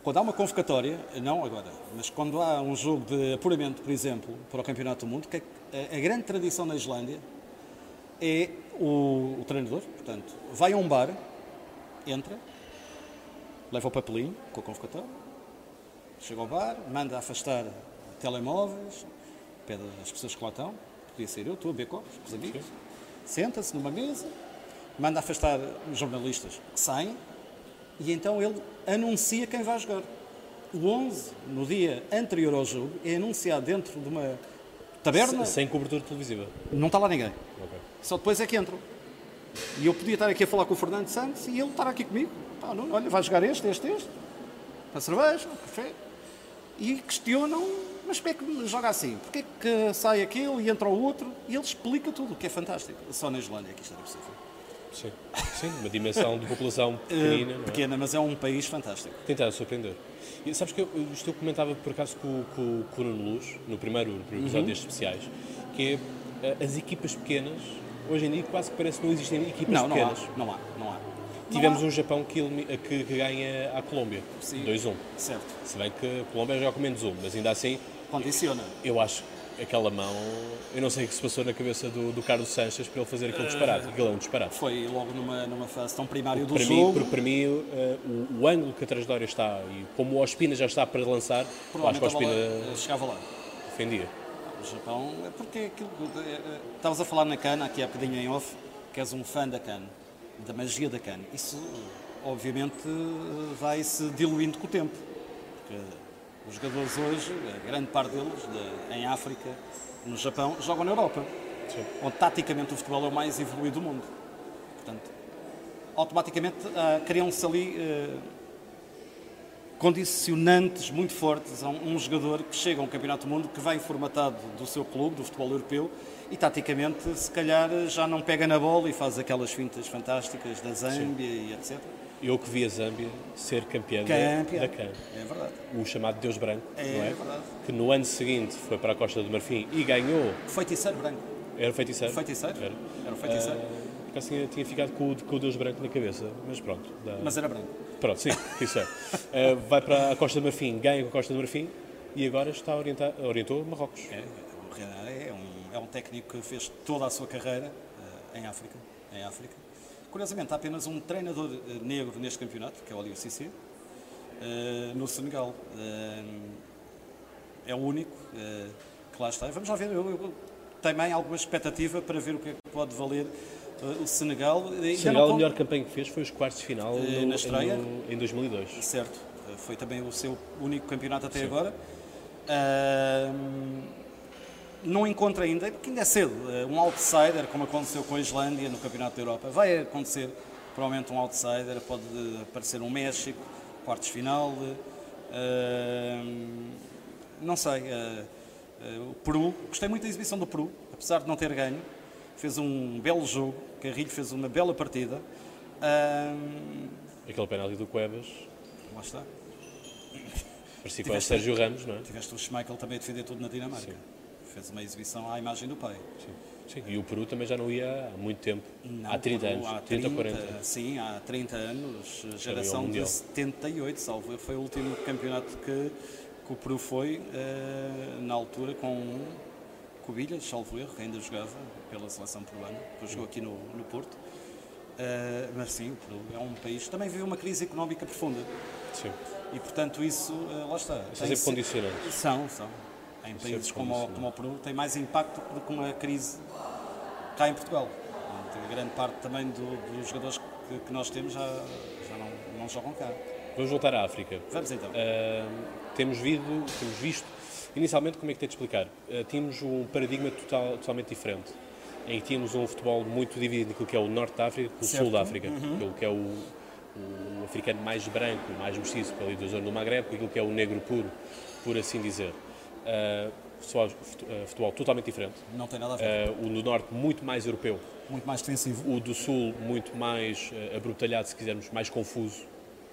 Quando há uma convocatória, não agora, mas quando há um jogo de apuramento, por exemplo, para o Campeonato do Mundo, que a, a grande tradição na Islândia é o, o treinador, portanto, vai a um bar, entra, leva o papelinho com a convocatória, chega ao bar, manda afastar telemóveis, pede às pessoas que lá estão, podia ser eu, estou a beber copos os amigos, senta-se numa mesa, manda afastar os jornalistas que saem e então ele anuncia quem vai jogar. O 11, no dia anterior ao jogo, é anunciado dentro de uma taberna, Se- Sem cobertura televisiva. não está lá ninguém. Ok. Só depois é que entram. E eu podia estar aqui a falar com o Fernando Santos e ele estar aqui comigo. Pá, não, olha, vai jogar este, este, este. Para cerveja, café. E questionam, mas porquê é que joga assim? Porquê é que sai aquele e entra o outro? E ele explica tudo, o que é fantástico. Só na Islândia é que isto era possível. Sim. Sim, uma dimensão de população *laughs* pequenina. não é? Pequena, mas é um país fantástico. Tentar surpreender. E sabes que eu, isto eu comentava por acaso com, com, com o Nuno Luz, no primeiro, no primeiro episódio destes especiais, que é eh, as equipas pequenas, hoje em dia quase que parece que não existem equipas Não, não há, pequenas. não há, não há. Tivemos há. um Japão que, que, que ganha à Colômbia, Sim. 2-1. Certo, Se bem que a Colômbia joga com menos um, mas ainda assim, condiciona. eu acho que aquela mão, eu não sei o que se passou na cabeça do, do Carlos Sanches para ele fazer aquele disparate. Aquilo é um disparate. Foi logo numa, numa fase tão primária do Para mim, jogo. para, para mim eh, o, o ângulo que a trajetória está e como o Ospina já está para lançar, eu acho que o a Ospina bola, eh, chegava lá. defendia. O Japão, é porque aquilo. Estavas a falar na cana, aqui há bocadinho em off, que és um fã da cana, da magia da cana. Isso, obviamente, vai se diluindo com o tempo. Porque os jogadores hoje, a grande parte deles, de- em África, no Japão, jogam na Europa, Sim. onde taticamente o futebol é o mais evoluído do mundo. Portanto, automaticamente ah, criam-se ali eh, condicionantes muito fortes a um, um jogador que chega a um campeonato do mundo que vai formatado do seu clube, do futebol europeu, e taticamente se calhar já não pega na bola e faz aquelas fintas fantásticas da Zâmbia Sim. e etc. Eu que vi a Zâmbia ser campeã, campeã. da CAN. É verdade. O chamado Deus Branco, é, não é? é verdade. Que no ano seguinte foi para a Costa do Marfim e ganhou. Feiticeiro branco. Era o feiticeiro? Feiticeiro. Era, era o feiticeiro. Uh, porque assim tinha ficado com, com, o Deus Branco na cabeça, mas pronto. Dá... Mas era branco. Pronto, sim, isso é. uh, vai para a Costa do Marfim, ganha com a Costa do Marfim e agora está orientou Marrocos. É, o é um, é um técnico que fez toda a sua carreira uh, em África. Em África. Curiosamente, há apenas um treinador uh, negro neste campeonato, que é o Aliou Cissé, no Senegal. é o único que lá está. Vamos lá ver, eu, eu também alguma expectativa para ver o que é que pode valer o Senegal. O Senegal, não... a melhor campanha que fez foi os quartos de final no, na estreia, no, em 2002. Certo, foi também o seu único campeonato até Sim. agora. Uh, não encontra ainda, porque ainda é cedo, um outsider, como aconteceu com a Islândia no Campeonato da Europa. Vai acontecer, provavelmente, um outsider, pode aparecer um México, quartos de final. Uh, não sei. Uh, o Peru, gostei muito da exibição do Peru, apesar de não ter ganho. Fez um belo jogo, Carrilho fez uma bela partida. Um... Aquele penalti do Cuevas. Lá está. Parecia o Sérgio Ramos, não é? Tiveste o Schmeichel também a defender tudo na Dinamarca. Sim. Fez uma exibição à imagem do pai. Sim. Sim, e o Peru também já não ia há muito tempo. Não, há 30 Peru, anos, há 30, 30 40. Sim, há 30 anos, geração de 78, salvo. Foi o último campeonato que que o Peru foi uh, na altura com Cubilhas, salvo erro, que ainda jogava pela seleção peruana, depois jogou aqui no, no Porto. Uh, mas sim, o Peru é um país que também vive uma crise económica profunda. Sim. E portanto isso, uh, lá está. Isso é condicionantes. São, são. Em países como, como o Peru tem mais impacto do que uma crise cá em Portugal. Então, grande parte também do, dos jogadores que, que, nós temos já, já não, não jogam cá. Vamos voltar à África. Vamos então. Uh, temos, vido, temos visto, inicialmente, como é que tem de explicar? Uh, tínhamos um paradigma total, totalmente diferente, em que tínhamos um futebol muito dividido naquilo que é o Norte da África com o Sul da África, uhum. aquilo que é o, o, africano mais branco, mais mestiço, ali da zona do Maghreb, com aquilo que é o negro puro, por assim dizer. Uh, futebol, futebol, totalmente diferente. Não tem nada a ver. Uh, o do Norte muito mais europeu. Muito mais defensivo. O do Sul muito mais uh, abrutalhado, se quisermos, mais confuso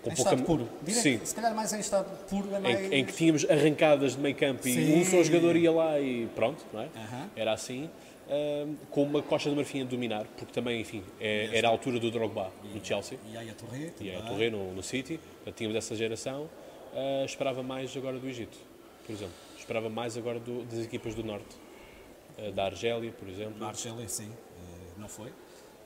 com em pouca... estado puro. Direto, Sim. Se calhar mais em estado puro é mais... Em, em que tínhamos arrancadas de meio campo e um só jogador ia lá e pronto, não é? Uh -huh. Era assim. Uh, com uma Costa de Marfim a dominar, porque também, enfim, é, era a altura do Drogba no Chelsea. E aí a Torre. E a Torre no, no City. Tínhamos essa geração. Uh, esperava mais agora do Egito, por exemplo. Esperava mais agora do, das equipas do Norte. Uh, da Argélia, por exemplo. Na Argélia, sim. não foi.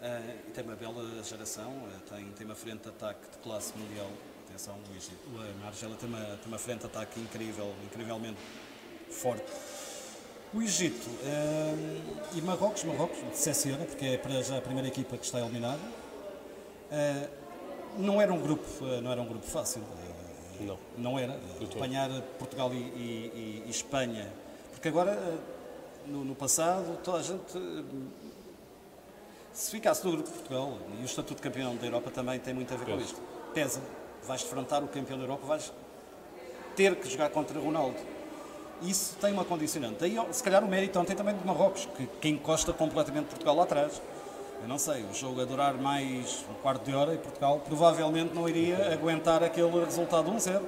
Uh, e tem uma bela geração, uh, tem, tem uma frente de ataque de classe mundial. Atenção, o Egito, uh, Argélia tem uma, tem uma frente de ataque incrível, incrivelmente forte. O Egito uh, e Marrocos, Marrocos decepciona, porque é para já a primeira equipa que está eliminada. não era um grupo, não era um grupo fácil. não. Não era. Apanhar Portugal e, e, e, Espanha. Porque agora, no, no passado, toda a gente se ficasse no grupo de Portugal, e o estatuto de campeão da Europa também tem muito a ver com isto, pesa. Vais defrontar o campeão da Europa, vais ter que jogar contra Ronaldo. Isso tem uma condicionante. Daí, se calhar, o mérito ontem também de Marrocos, que, que encosta completamente Portugal lá atrás. Eu não sei, o jogo a durar mais um quarto de hora e Portugal provavelmente não iria aguentar aquele resultado 1-0.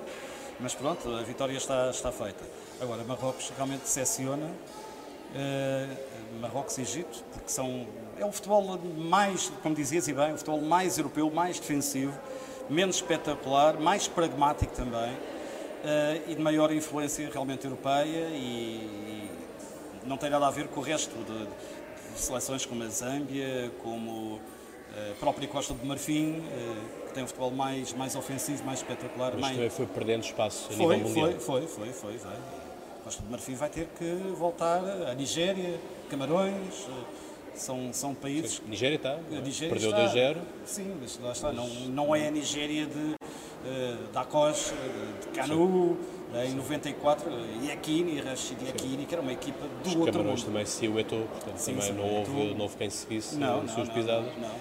Mas pronto, a vitória está, está feita. Agora, Marrocos realmente decepciona. Uh, Marrocos e Egito, porque são é o futebol mais, como dizias e bem, o futebol mais europeu, mais defensivo, menos espetacular, mais pragmático também uh, e de maior influência realmente europeia e, e, não tem nada a ver com o resto de, de seleções como a Zâmbia, como eh, a própria Costa do Marfim, uh, que tem um futebol mais, mais ofensivo, mais espetacular. Mas mais... também foi perdendo espaço a foi, nível mundial. Foi, foi, foi, foi. A Costa do Marfim vai ter que voltar à Nigéria, Camarões, são, são países. Sim. Nigéria está, Nigéria perdeu 2-0. Sim, mas lá está. Não, não é a Nigéria de da Costa, de Canu, uh, em 94, Iakini, Rashid Iakini, que era uma equipa do Os outro mundo. também se o Eto'o, portanto sim, também sim, não, houve, não houve quem seguisse não, as suas não, pisadas. Não,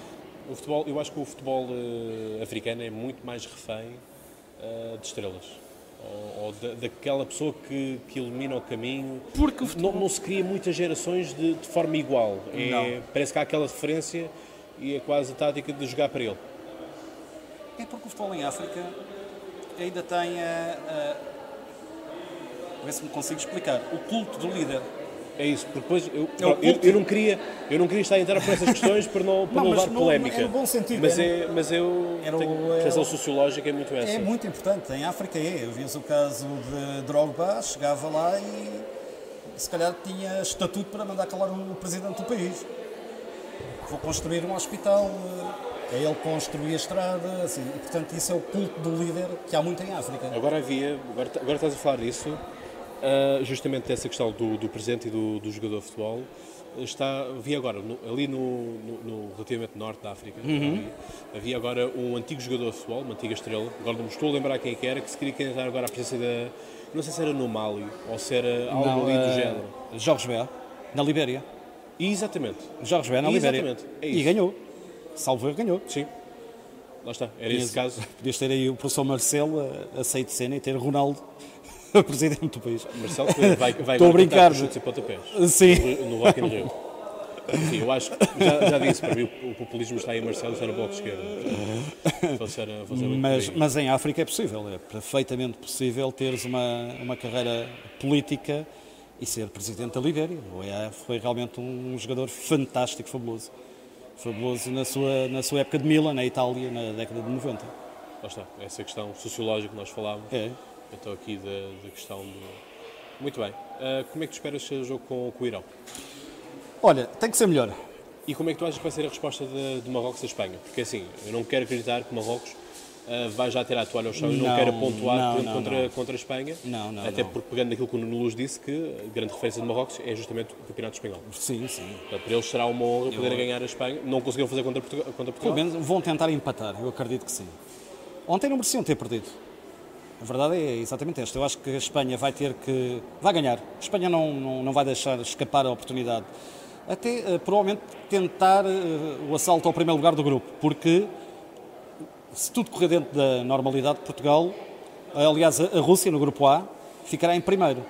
o futebol, eu acho que o futebol uh, africano é muito mais refém uh, de estrelas. Ou, ou da, daquela pessoa que, que, ilumina o caminho. Porque não, não, se cria muitas gerações de, de forma igual. É, parece que há aquela referência e é quase a tática de jogar para ele. É porque o futebol em África ainda tem a. a... ver se me consigo explicar. O culto do líder. É isso, porque depois eu, é eu, eu, não queria, eu não queria estar a entrar por essas questões para não, para não, não levar polémica. É no bom sentido. Mas, é, mas eu era tenho, a questão sociológica é muito essa. É muito importante. Em África é. Eu o caso de Drogba, chegava lá e se calhar tinha estatuto para mandar calar o presidente do país. Vou construir um hospital, é ele construir a estrada, assim, e, portanto isso é o culto do líder que há muito em África. Agora havia, agora, agora estás a falar disso, Uh, justamente dessa questão do, do presente e do, do, jogador de futebol. Está, vi agora, no, ali no, no, no, relativamente norte da África, uhum. ali, havia agora um antigo jogador de futebol, uma antiga estrela, agora não me estou a lembrar quem é era, que se queria candidatar agora à presença da. Não sei se era no Mali ou se era algo não, ali uh, do eh, género. Jorge Bé, na Libéria. Exatamente. Jorge Bé, na Libéria. Exatamente. É e ganhou. Salvo erro, ganhou. Sim. Lá está, era esse caso. Podias ter aí o professor Marcelo aceito cena e ter Ronaldo *laughs* presidente do país. Marcelo vai, vai Estou a brincar. chutes e pontapés. Sim. No, no Rock in Rio. Sim, eu acho que já, já disse, para mim o, populismo está em Marcelo, está no bloco de esquerda. Mas, mas em África é possível, é perfeitamente possível teres uma, uma carreira política e ser presidente da Libéria. É, foi realmente um jogador fantástico, fabuloso. Fabuloso na sua, na sua época de Milan, na Itália, na década de 90. Lá está, essa questão sociológica que nós falávamos. É então aqui da, da questão do... Muito bem. Uh, como é que tu esperas ser o jogo com, com, o Irão? Olha, tem que ser melhor. E como é que tu achas que vai ser a resposta de, de Marrocos a Espanha? Porque assim, eu não quero acreditar que Marrocos uh, vai já ter a toalha ao chão não, e não quer pontuar não, não, contra, contra a Espanha. Não, não. Até porque, pegando naquilo que o Nuno Luz disse, que a grande referência de Marrocos é justamente o Campeonato Espanhol. Sim, sim. Então, para eles será uma honra poder ganhar a Espanha. Não conseguiram fazer contra Portugal. Contra Portugal. Pelo menos vão tentar empatar, eu acredito que sim. Ontem não mereciam ter perdido. A verdade é exatamente esta. Eu acho que a Espanha vai ter que. vai ganhar. A Espanha não, não, não vai deixar escapar a oportunidade. Até uh, provavelmente tentar uh, o assalto ao primeiro lugar do grupo, porque se tudo correr dentro da normalidade de Portugal, aliás, a, Rússia no grupo A ficará em primeiro.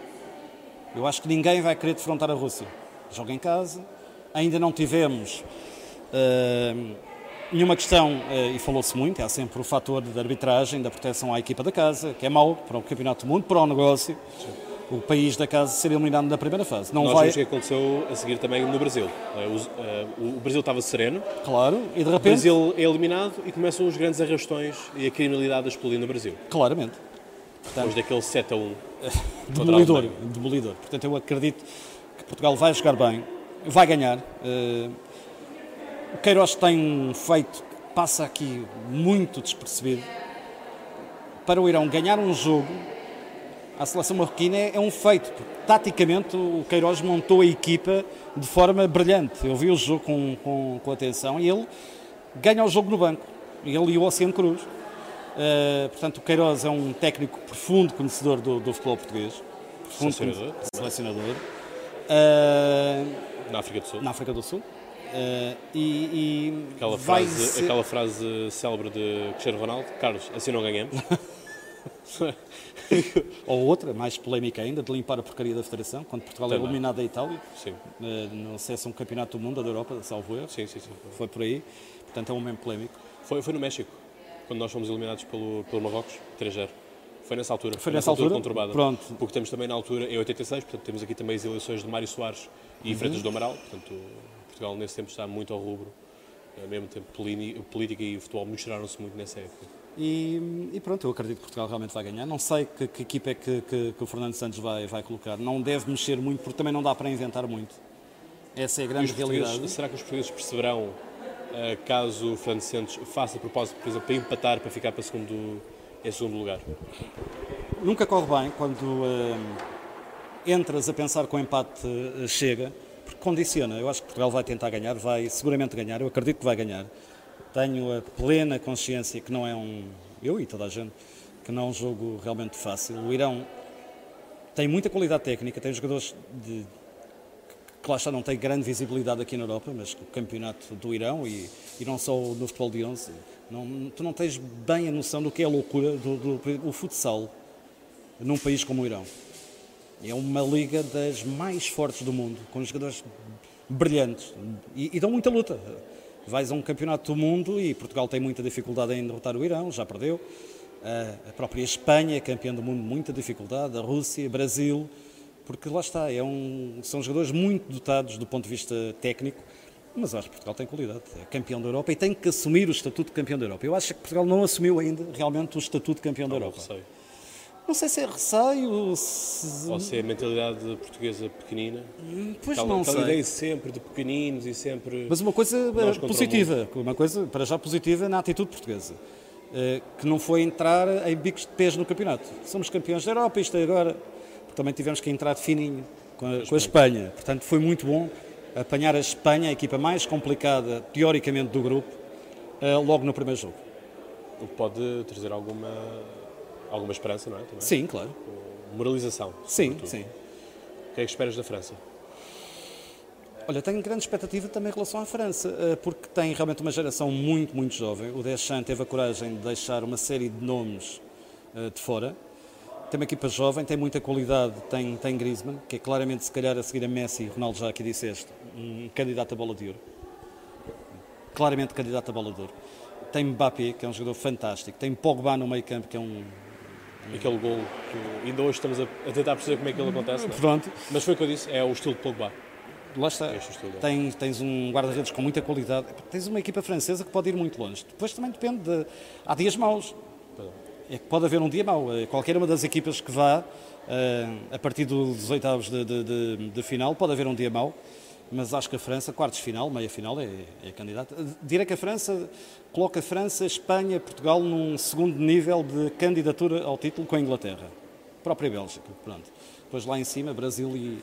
Eu acho que ninguém vai querer defrontar a Rússia. Joga em casa, ainda não tivemos. Uh, nenhuma questão, eh, e falou-se muito, há sempre o fator de arbitragem, da proteção à equipa da casa, que é mau para o Campeonato do Mundo, para o negócio. O país da casa ser eliminado na primeira fase. Não Nós vai... vimos o que aconteceu a seguir também no Brasil. Eh, eh, o Brasil estava sereno. Claro, e de repente. O Brasil é eliminado e começam os grandes arrastões e a criminalidade a explodir no Brasil. Claramente. Portanto, Depois daquele 7 a *laughs* 1. Demolidor, demolidor. Portanto, eu acredito que Portugal vai jogar bem, vai ganhar. O Queiroz tem um feito que passa aqui muito despercebido. Para o Irão ganhar um jogo, a seleção marroquina é, é um feito. Porque, taticamente, o Queiroz montou a equipa de forma brilhante. Eu vi o jogo com, com, com atenção e ele ganha o jogo no banco. Ele e o Oceano Cruz. Uh, portanto, o Queiroz é um técnico profundo conhecedor do, do futebol português. Profundo selecionador. Selecionador. Uh, na África do Sul. Na África do Sul. Uh, e, e aquela, frase, ser... aquela frase célebre de Cristiano Ronaldo, Carlos, assim não ganhamos. *laughs* *laughs* Ou outra, mais polémica ainda, de limpar a porcaria da Federação, quando Portugal é Também. é eliminado da Itália. Sim. Não sei se é um campeonato do mundo da Europa, salvo erro. Sim, sim, sim. Foi por aí. Portanto, é um momento polémico. Foi, foi no México, quando nós fomos eliminados pelo, pelo Marrocos, 3-0. Foi nessa altura. Foi nessa altura? Conturbada. Pronto. Porque temos também na altura, em 86, portanto temos aqui também as eleições de Mário Soares e uhum. Freitas do Amaral, portanto Portugal nesse tempo está muito ao rubro, ao mesmo tempo política e futebol misturaram-se muito nessa época. E, e, pronto, eu acredito que Portugal realmente vai ganhar. Não sei que, que equipa é que, que, que, o Fernando Santos vai, vai colocar. Não deve mexer muito, porque também não dá para inventar muito. Essa é a grande realidade. Será que os portugueses perceberão uh, caso o Fernando Santos faça propósito, por exemplo, para empatar, para ficar para segundo, em segundo lugar? Nunca corre bem quando uh, entras a pensar que o empate uh, chega condiciona. Eu acho que Portugal vai tentar ganhar, vai seguramente ganhar, eu acredito que vai ganhar. Tenho a plena consciência que não é um, eu e toda a gente, que não é um jogo realmente fácil. O Irão tem muita qualidade técnica, tem jogadores de, que lá está, não tem grande visibilidade aqui na Europa, mas o campeonato do Irão e, e não só no futebol de 11, não, tu não tens bem a noção do que é a loucura do, do, do futsal num país como o Irão. É uma liga das mais fortes do mundo, com jogadores brilhantes e, e dão muita luta. Vais a um campeonato do mundo e Portugal tem muita dificuldade em derrotar o Irão, já perdeu. A própria Espanha é campeã do mundo, muita dificuldade. A Rússia, Brasil, porque lá está, é um, são jogadores muito dotados do ponto de vista técnico, mas acho que Portugal tem qualidade, é campeão da Europa e tem que assumir o estatuto de campeão da Europa. Eu acho que Portugal não assumiu ainda realmente o estatuto de campeão não, da Europa. Receio. Não sei se é receio, se... Ou se é a mentalidade portuguesa pequenina. Pois aquela, não aquela sei. ideia sempre de pequeninos e sempre... Mas uma coisa eh, positiva, uma coisa para já positiva na atitude portuguesa, eh, que não foi entrar em bicos de pés no campeonato. Somos campeões da Europa, isto é agora. Também tivemos que entrar de fininho com a, com a Espanha. Portanto, foi muito bom apanhar a Espanha, a equipa mais complicada, teoricamente, do grupo, eh, logo no primeiro jogo. O que pode trazer alguma, alguma esperança, não é? Também? Sim, claro. Moralização. Sim, sim. O que é que esperas da França? Olha, tenho grande expectativa também em relação à França, eh, porque tem realmente uma geração muito, muito jovem. O Deschamps teve a coragem de deixar uma série de nomes eh, de fora. Tem uma equipa jovem, tem muita qualidade, tem, tem Griezmann, que é claramente, se calhar, a seguir a Messi Ronaldo, já aqui disseste, um candidato a bola de ouro. Claramente candidato a bola de ouro. Tem Mbappé, que é um jogador fantástico. Tem Pogba no meio campo, que é um... Aquele gol que ainda hoje estamos a, a tentar perceber como é que ele acontece, é? Pronto, Mas foi o que eu disse, é o estilo de Pogba. lá está. Estilo. Tens, tens um guarda-redes com muita qualidade. Tens uma equipa francesa que pode ir muito longe. Depois também depende de... Há dias maus. É que pode haver um dia mau. Eh, Qualquer uma das equipas que vá, eh, a partir dos oitavos de, de- de- de final, pode haver um dia mau. Mas acho que a França, quartos de final, meia final, é, é candidata. Direi que a França coloca a França, Espanha, Portugal num segundo nível de candidatura ao título com a Inglaterra. A própria Bélgica, pronto. Depois lá em cima, Brasil e,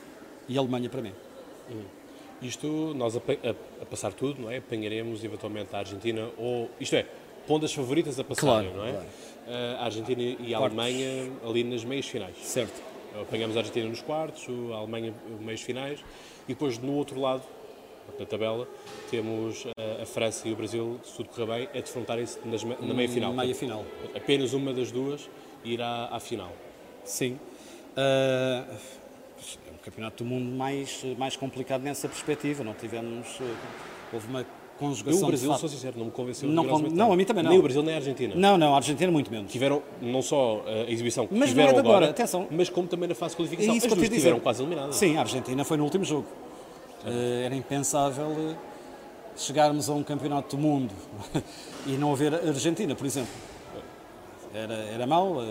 e Alemanha para mim. Isto, nós a, a- a passar tudo, não é? Apanharemos eventualmente a Argentina ou, isto é, pondo as favoritas a passarem, Claro, não é? claro. A Argentina e a Quartos. Alemanha ali nas meias finais. Certo. Apanhamos a Argentina nos quartos, a Alemanha nos meios finais e depois no outro lado, na tabela, temos a, a França e o Brasil, se tudo correr bem, a defrontarem-se na meia final. Meia final. Apenas uma das duas irá à final. Sim. Ah, é um campeonato do mundo mais, mais complicado nessa perspectiva. Não tivemos. eh, Houve uma Conjugação o Brasil, sou sincero, não me convenceu. Não con- não, a mim também não. Nem o Brasil nem a Argentina. Não, não, a Argentina muito menos. Tiveram não só a exibição que Mas não tiveram é agora, agora, atenção. mas como também na fase de qualificação. É isso As duas dizer. quase eliminadas. Sim, a Argentina foi no último jogo. Eh, Era impensável eh, chegarmos a um campeonato do mundo *laughs* e não haver a Argentina, por exemplo. Era, era mau. eh,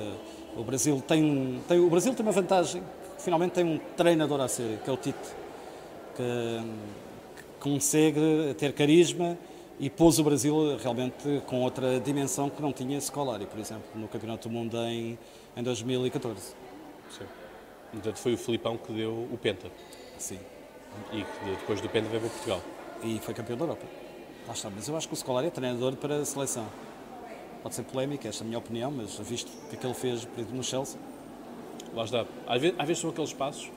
O Brasil tem, tem, o Brasil tem uma vantagem, finalmente tem um treinador a sério, que é o Tite, que consegue ter carisma e pôs o Brasil realmente com outra dimensão que não tinha Scolari, por exemplo, no Campeonato do Mundo em, em 2014. Sim. Portanto, foi o Filipão que deu o Penta. Sim. E que depois do Penta veio para Portugal. e foi campeão da Europa. Lá está, mas eu acho que o Scolari é treinador para a seleção. Pode ser polémica, esta é a minha opinião, mas visto o que ele fez no Chelsea, Lá está. Às vezes, às vezes são aqueles passos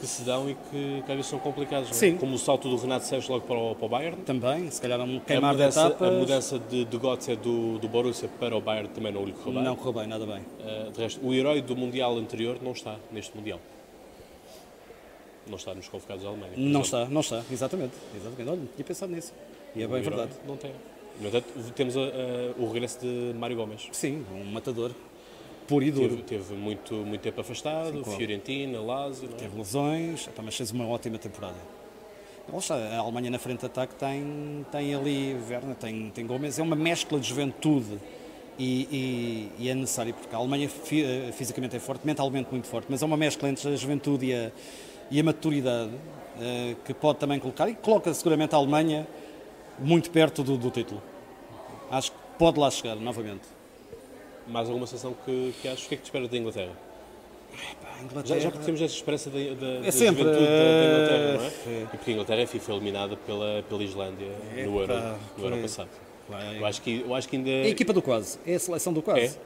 que se dão e que, que às vezes são complicados. é? Sim. Como o salto do Renato Sanches logo para o, para o Bayern. também, se calhar um A queimar de mudança, etapas, a mudança de, de Götze do, do Borussia para o Bayern também não lhe correu bem. não correu bem, nada bem. Uh, de resto, o herói do Mundial anterior não está neste Mundial. Não está nos convocados da Alemanha. Não exemplo. está, não está, exatamente. exatamente. Olha, tinha pensado nisso. E é bem verdade. Não tem. No entanto, temos a- a- o regresso de Mário Gomes. Sim, um matador puro e duro. Teve, teve muito, muito tempo afastado, claro. Fiorentina, Lazio. é? Teve lesões, mas fez uma ótima temporada. A Alemanha na frente de ataque tem, tem ali Werner, tem, tem Gomes, é uma mescla de juventude e, e- e é necessário, porque a Alemanha eh, fisicamente é forte, mentalmente muito forte, mas é uma mescla entre a juventude e a, e a maturidade eh, que pode também colocar e coloca seguramente a Alemanha muito perto do, do título. Acho que pode lá chegar novamente. Mais alguma seleção que, que achas? O que é que te espera da Inglaterra? Já, já temos essa esperança da, É sempre, juventude da, da Inglaterra, não é? é. E porque a Inglaterra foi eliminada pela, pela Islândia no Euro, no foi- passado. Eu acho que, eu acho que ainda. É a equipa do quase, é a seleção do quase.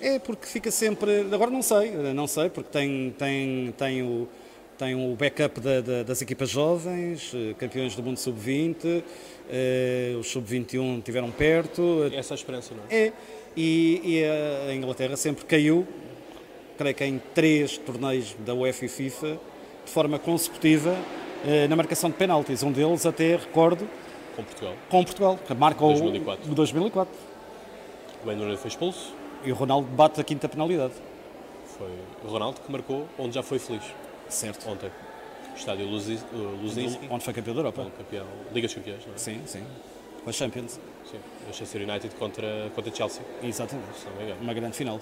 É? porque fica sempre. Agora não sei, não sei, porque tem, tem, tem o, tem o backup da- da- das equipas jovens, eh, campeões do mundo sub-20, eh, os sub-21 estiveram perto, Essa é a esperança, não é? é, e, e a Inglaterra sempre caiu, creio que em três torneios da UEFA e FIFA, de forma consecutiva, eh, na marcação de penaltis. Um deles, até recordo, Com Portugal. com Portugal, que marca o 2004. o 2004. O Wayne Rooney foi expulso. E o Ronaldo bate a quinta penalidade. Foi o Ronaldo que marcou onde já foi feliz. Certo. Ontem. Estádio uh, Luzinski. Onde foi campeão da Europa. Campeão. Liga dos Campeões, não é? Sim, sim. Com a Champions. Sim. Manchester United contra, contra Chelsea. Exatamente. Uma grande final.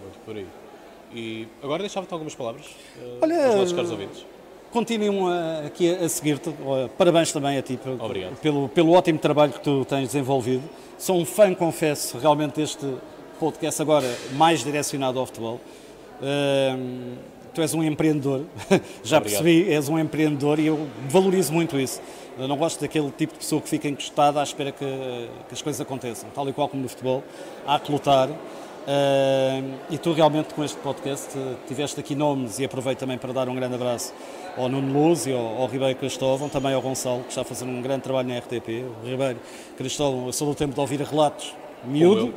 Muito por aí. E agora deixava-te algumas palavras uh, Olha, aos nossos caros ouvintes. Continuam aqui a, a seguir-te. Parabéns também a ti pelo, pelo, pelo ótimo trabalho que tu tens desenvolvido. Sou um fã, confesso, realmente deste podcast agora mais direcionado ao futebol. Ahm, tu és um empreendedor, *laughs* já Obrigado. percebi, és um empreendedor e eu valorizo muito isso. Eu não gosto daquele tipo de pessoa que fica encostada à espera que, que as coisas aconteçam. Tal e qual como no futebol, há que lutar. Ahm, e tu realmente com este podcast eh, tiveste aqui nomes e aproveito também para dar um grande abraço ao Nuno Luz e ao, ao Ribeiro Cristóvão, também ao Gonçalo, que está a fazer um grande trabalho na RTP. O Ribeiro Cristóvão, eu sou do tempo de ouvir relatos miúdo.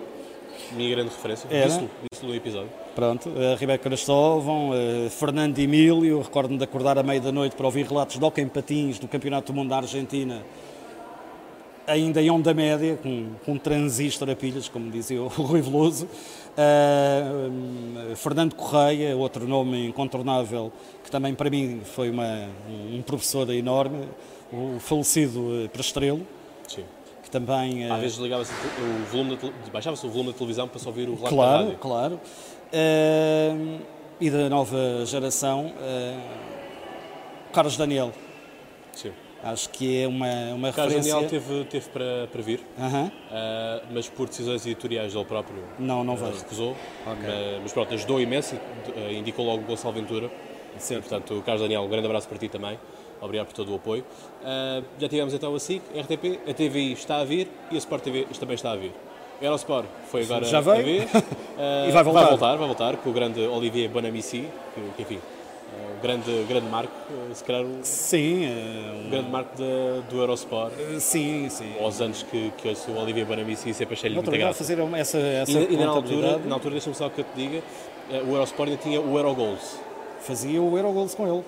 Minha grande referência. Disse-lo disse no episódio. Pronto, uh, Ribeiro Cristóvão, uh, Fernando Emílio, recordo-me de acordar à meia da noite para ouvir relatos de hockey em patins do Campeonato do Mundo da Argentina, ainda em onda média, com, com um transistor a pilhas, como dizia o *laughs* Rui Veloso. Uh, Fernando Correia, outro nome incontornável, que também para mim foi uma, um professor enorme, o falecido uh, Prestrelo, Sim. que também... Às vezes ligava-se o volume baixava-se o volume da televisão para só ouvir o relato da Claro, rádio. claro. Eh, e da nova geração, eh, Carlos Daniel. Sim. Acho que é uma, uma O Carlos referência. Daniel teve, teve para, para vir, ah, mas por decisões editoriais dele próprio Não, não ah, vejo. recusou. Ok. Mas, mas pronto, ajudou imenso indicou logo o Gonçalo Ventura. E, portanto, Carlos Daniel, um grande abraço para ti também. Obrigado por todo o apoio. Ah, já tivemos então a SIC, a RTP, a TVI está a vir e a Sport TV também está a vir. Eurosport foi agora Já a veio. ver. Ah, *laughs* E vai voltar. Vai voltar, vai voltar, com o grande Olivier Bonamici, que, que enfim, o grande, grande marco, ah, se calhar o Sim, eh, grande marco da- do Eurosport. um- sim, sim. Aos anos que, que ouço o Olivier Bonamici sempre achei-lhe vez a graça. fazer essa, essa E, ainda na altura, na altura deixa-me só que eu te diga, eh, o Eurosport ainda tinha o Eurogoals. Fazia o Eurogols com ele.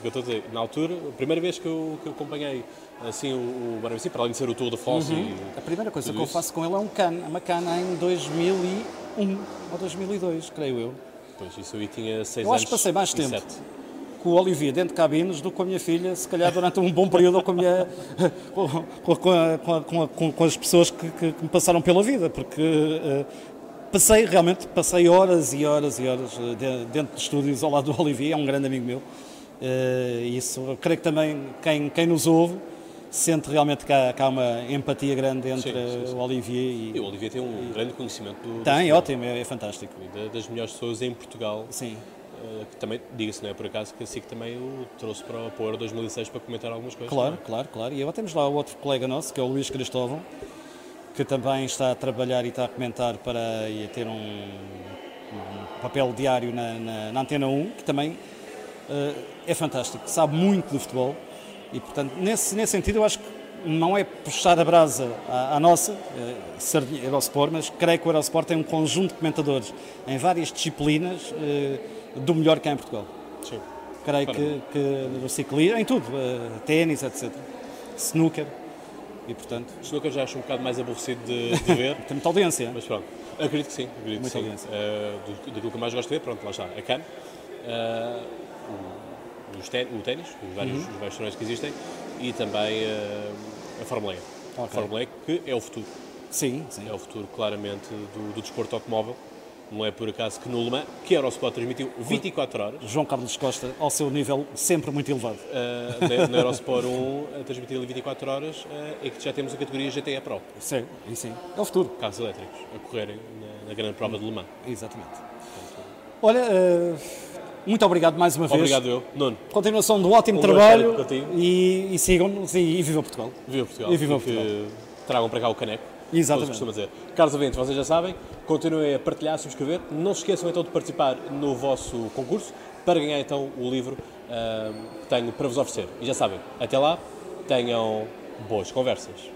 Que eu estou a dizer. Na altura, a primeira vez que eu, que eu acompanhei assim, o, o Bonamici, para além de ser o Tour de France e A primeira coisa que eu faço com ele é um cana, uma cana em 2001 ou 2002, creio eu. Pois, isso aí tinha 6 Eu anos acho que passei mais tempo sete. com o Olivier dentro de cabines do que com a minha filha, se calhar durante um bom período ou com, a minha, *laughs* com, com- a- com a- com com- as pessoas que, que- que me passaram pela vida, porque eh, passei realmente, passei horas e horas e horas eh, de- dentro de estúdios ao lado do Olivier, é um grande amigo meu. Eh, E isso, creio que também quem, quem nos ouve sente realmente que há, que há uma empatia grande entre Sim, sim, sim. o Olivier E e... o Olivier tem um grande conhecimento do, do Tem, futebol. ótimo, é, é fantástico. E da- das melhores pessoas em Portugal. Sim. eh, que também, diga-se, não é por acaso, que a SIC também o trouxe para o, para o Euro 2006 para comentar algumas coisas. Claro, é? claro, claro. E agora temos lá outro colega nosso, que é o Luís Cristóvão, que também está a trabalhar e está a comentar para e a ter um, um papel diário na, na- na Antena 1, que também é fantástico, sabe muito de futebol e, portanto, nesse, nesse sentido, eu acho que não é puxar a brasa à, à nossa, eh, Sardinha- Eurosport, mas creio que o Eurosport tem um conjunto de comentadores em várias disciplinas eh, do melhor que há em Portugal. Sim. Creio que, que no ciclismo, em tudo, eh, ténis, etc. Snooker. E portanto, O snooker já acho um bocado mais aborrecido de, de ver. *laughs* tem muita audiência. Mas pronto, acredito que sim. Acredito Muita que sim. audiência. Eh, do- daquilo que eu mais gosto de ver, pronto, lá está, a CAN, eh, o, os o ténis, os vários, Uhum. os vários torneios que existem, e também eh, a Fórmula E. A Ok. Fórmula E que é o futuro, Sim, sim. é o futuro claramente do, do desporto automóvel. Não é por acaso que no Le Mans, que a Eurosport transmitiu 24 horas, João Carlos Costa, ao seu nível sempre muito elevado. eh, na, Eurosport 1 a transmitir ali 24 horas, eh, é que já temos a categoria GTE Pro, Sim, e sim. É o futuro. carros elétricos, a correrem na, na grande prova de Le Mans. Exatamente. Olha, eh, muito obrigado mais uma vez. Obrigado eu, Nuno. Continuação do ótimo Um trabalho e, e sigam-nos e, e viva Portugal. Viva Portugal. E viva que Portugal. Tragam para cá o caneco. Exatamente. Dizer. Caros ouvintes, vocês já sabem, continuem a partilhar, a subscrever. Não se esqueçam então de participar no vosso concurso para ganhar então o livro ah, que tenho para vos oferecer. E já sabem, até lá, tenham boas conversas.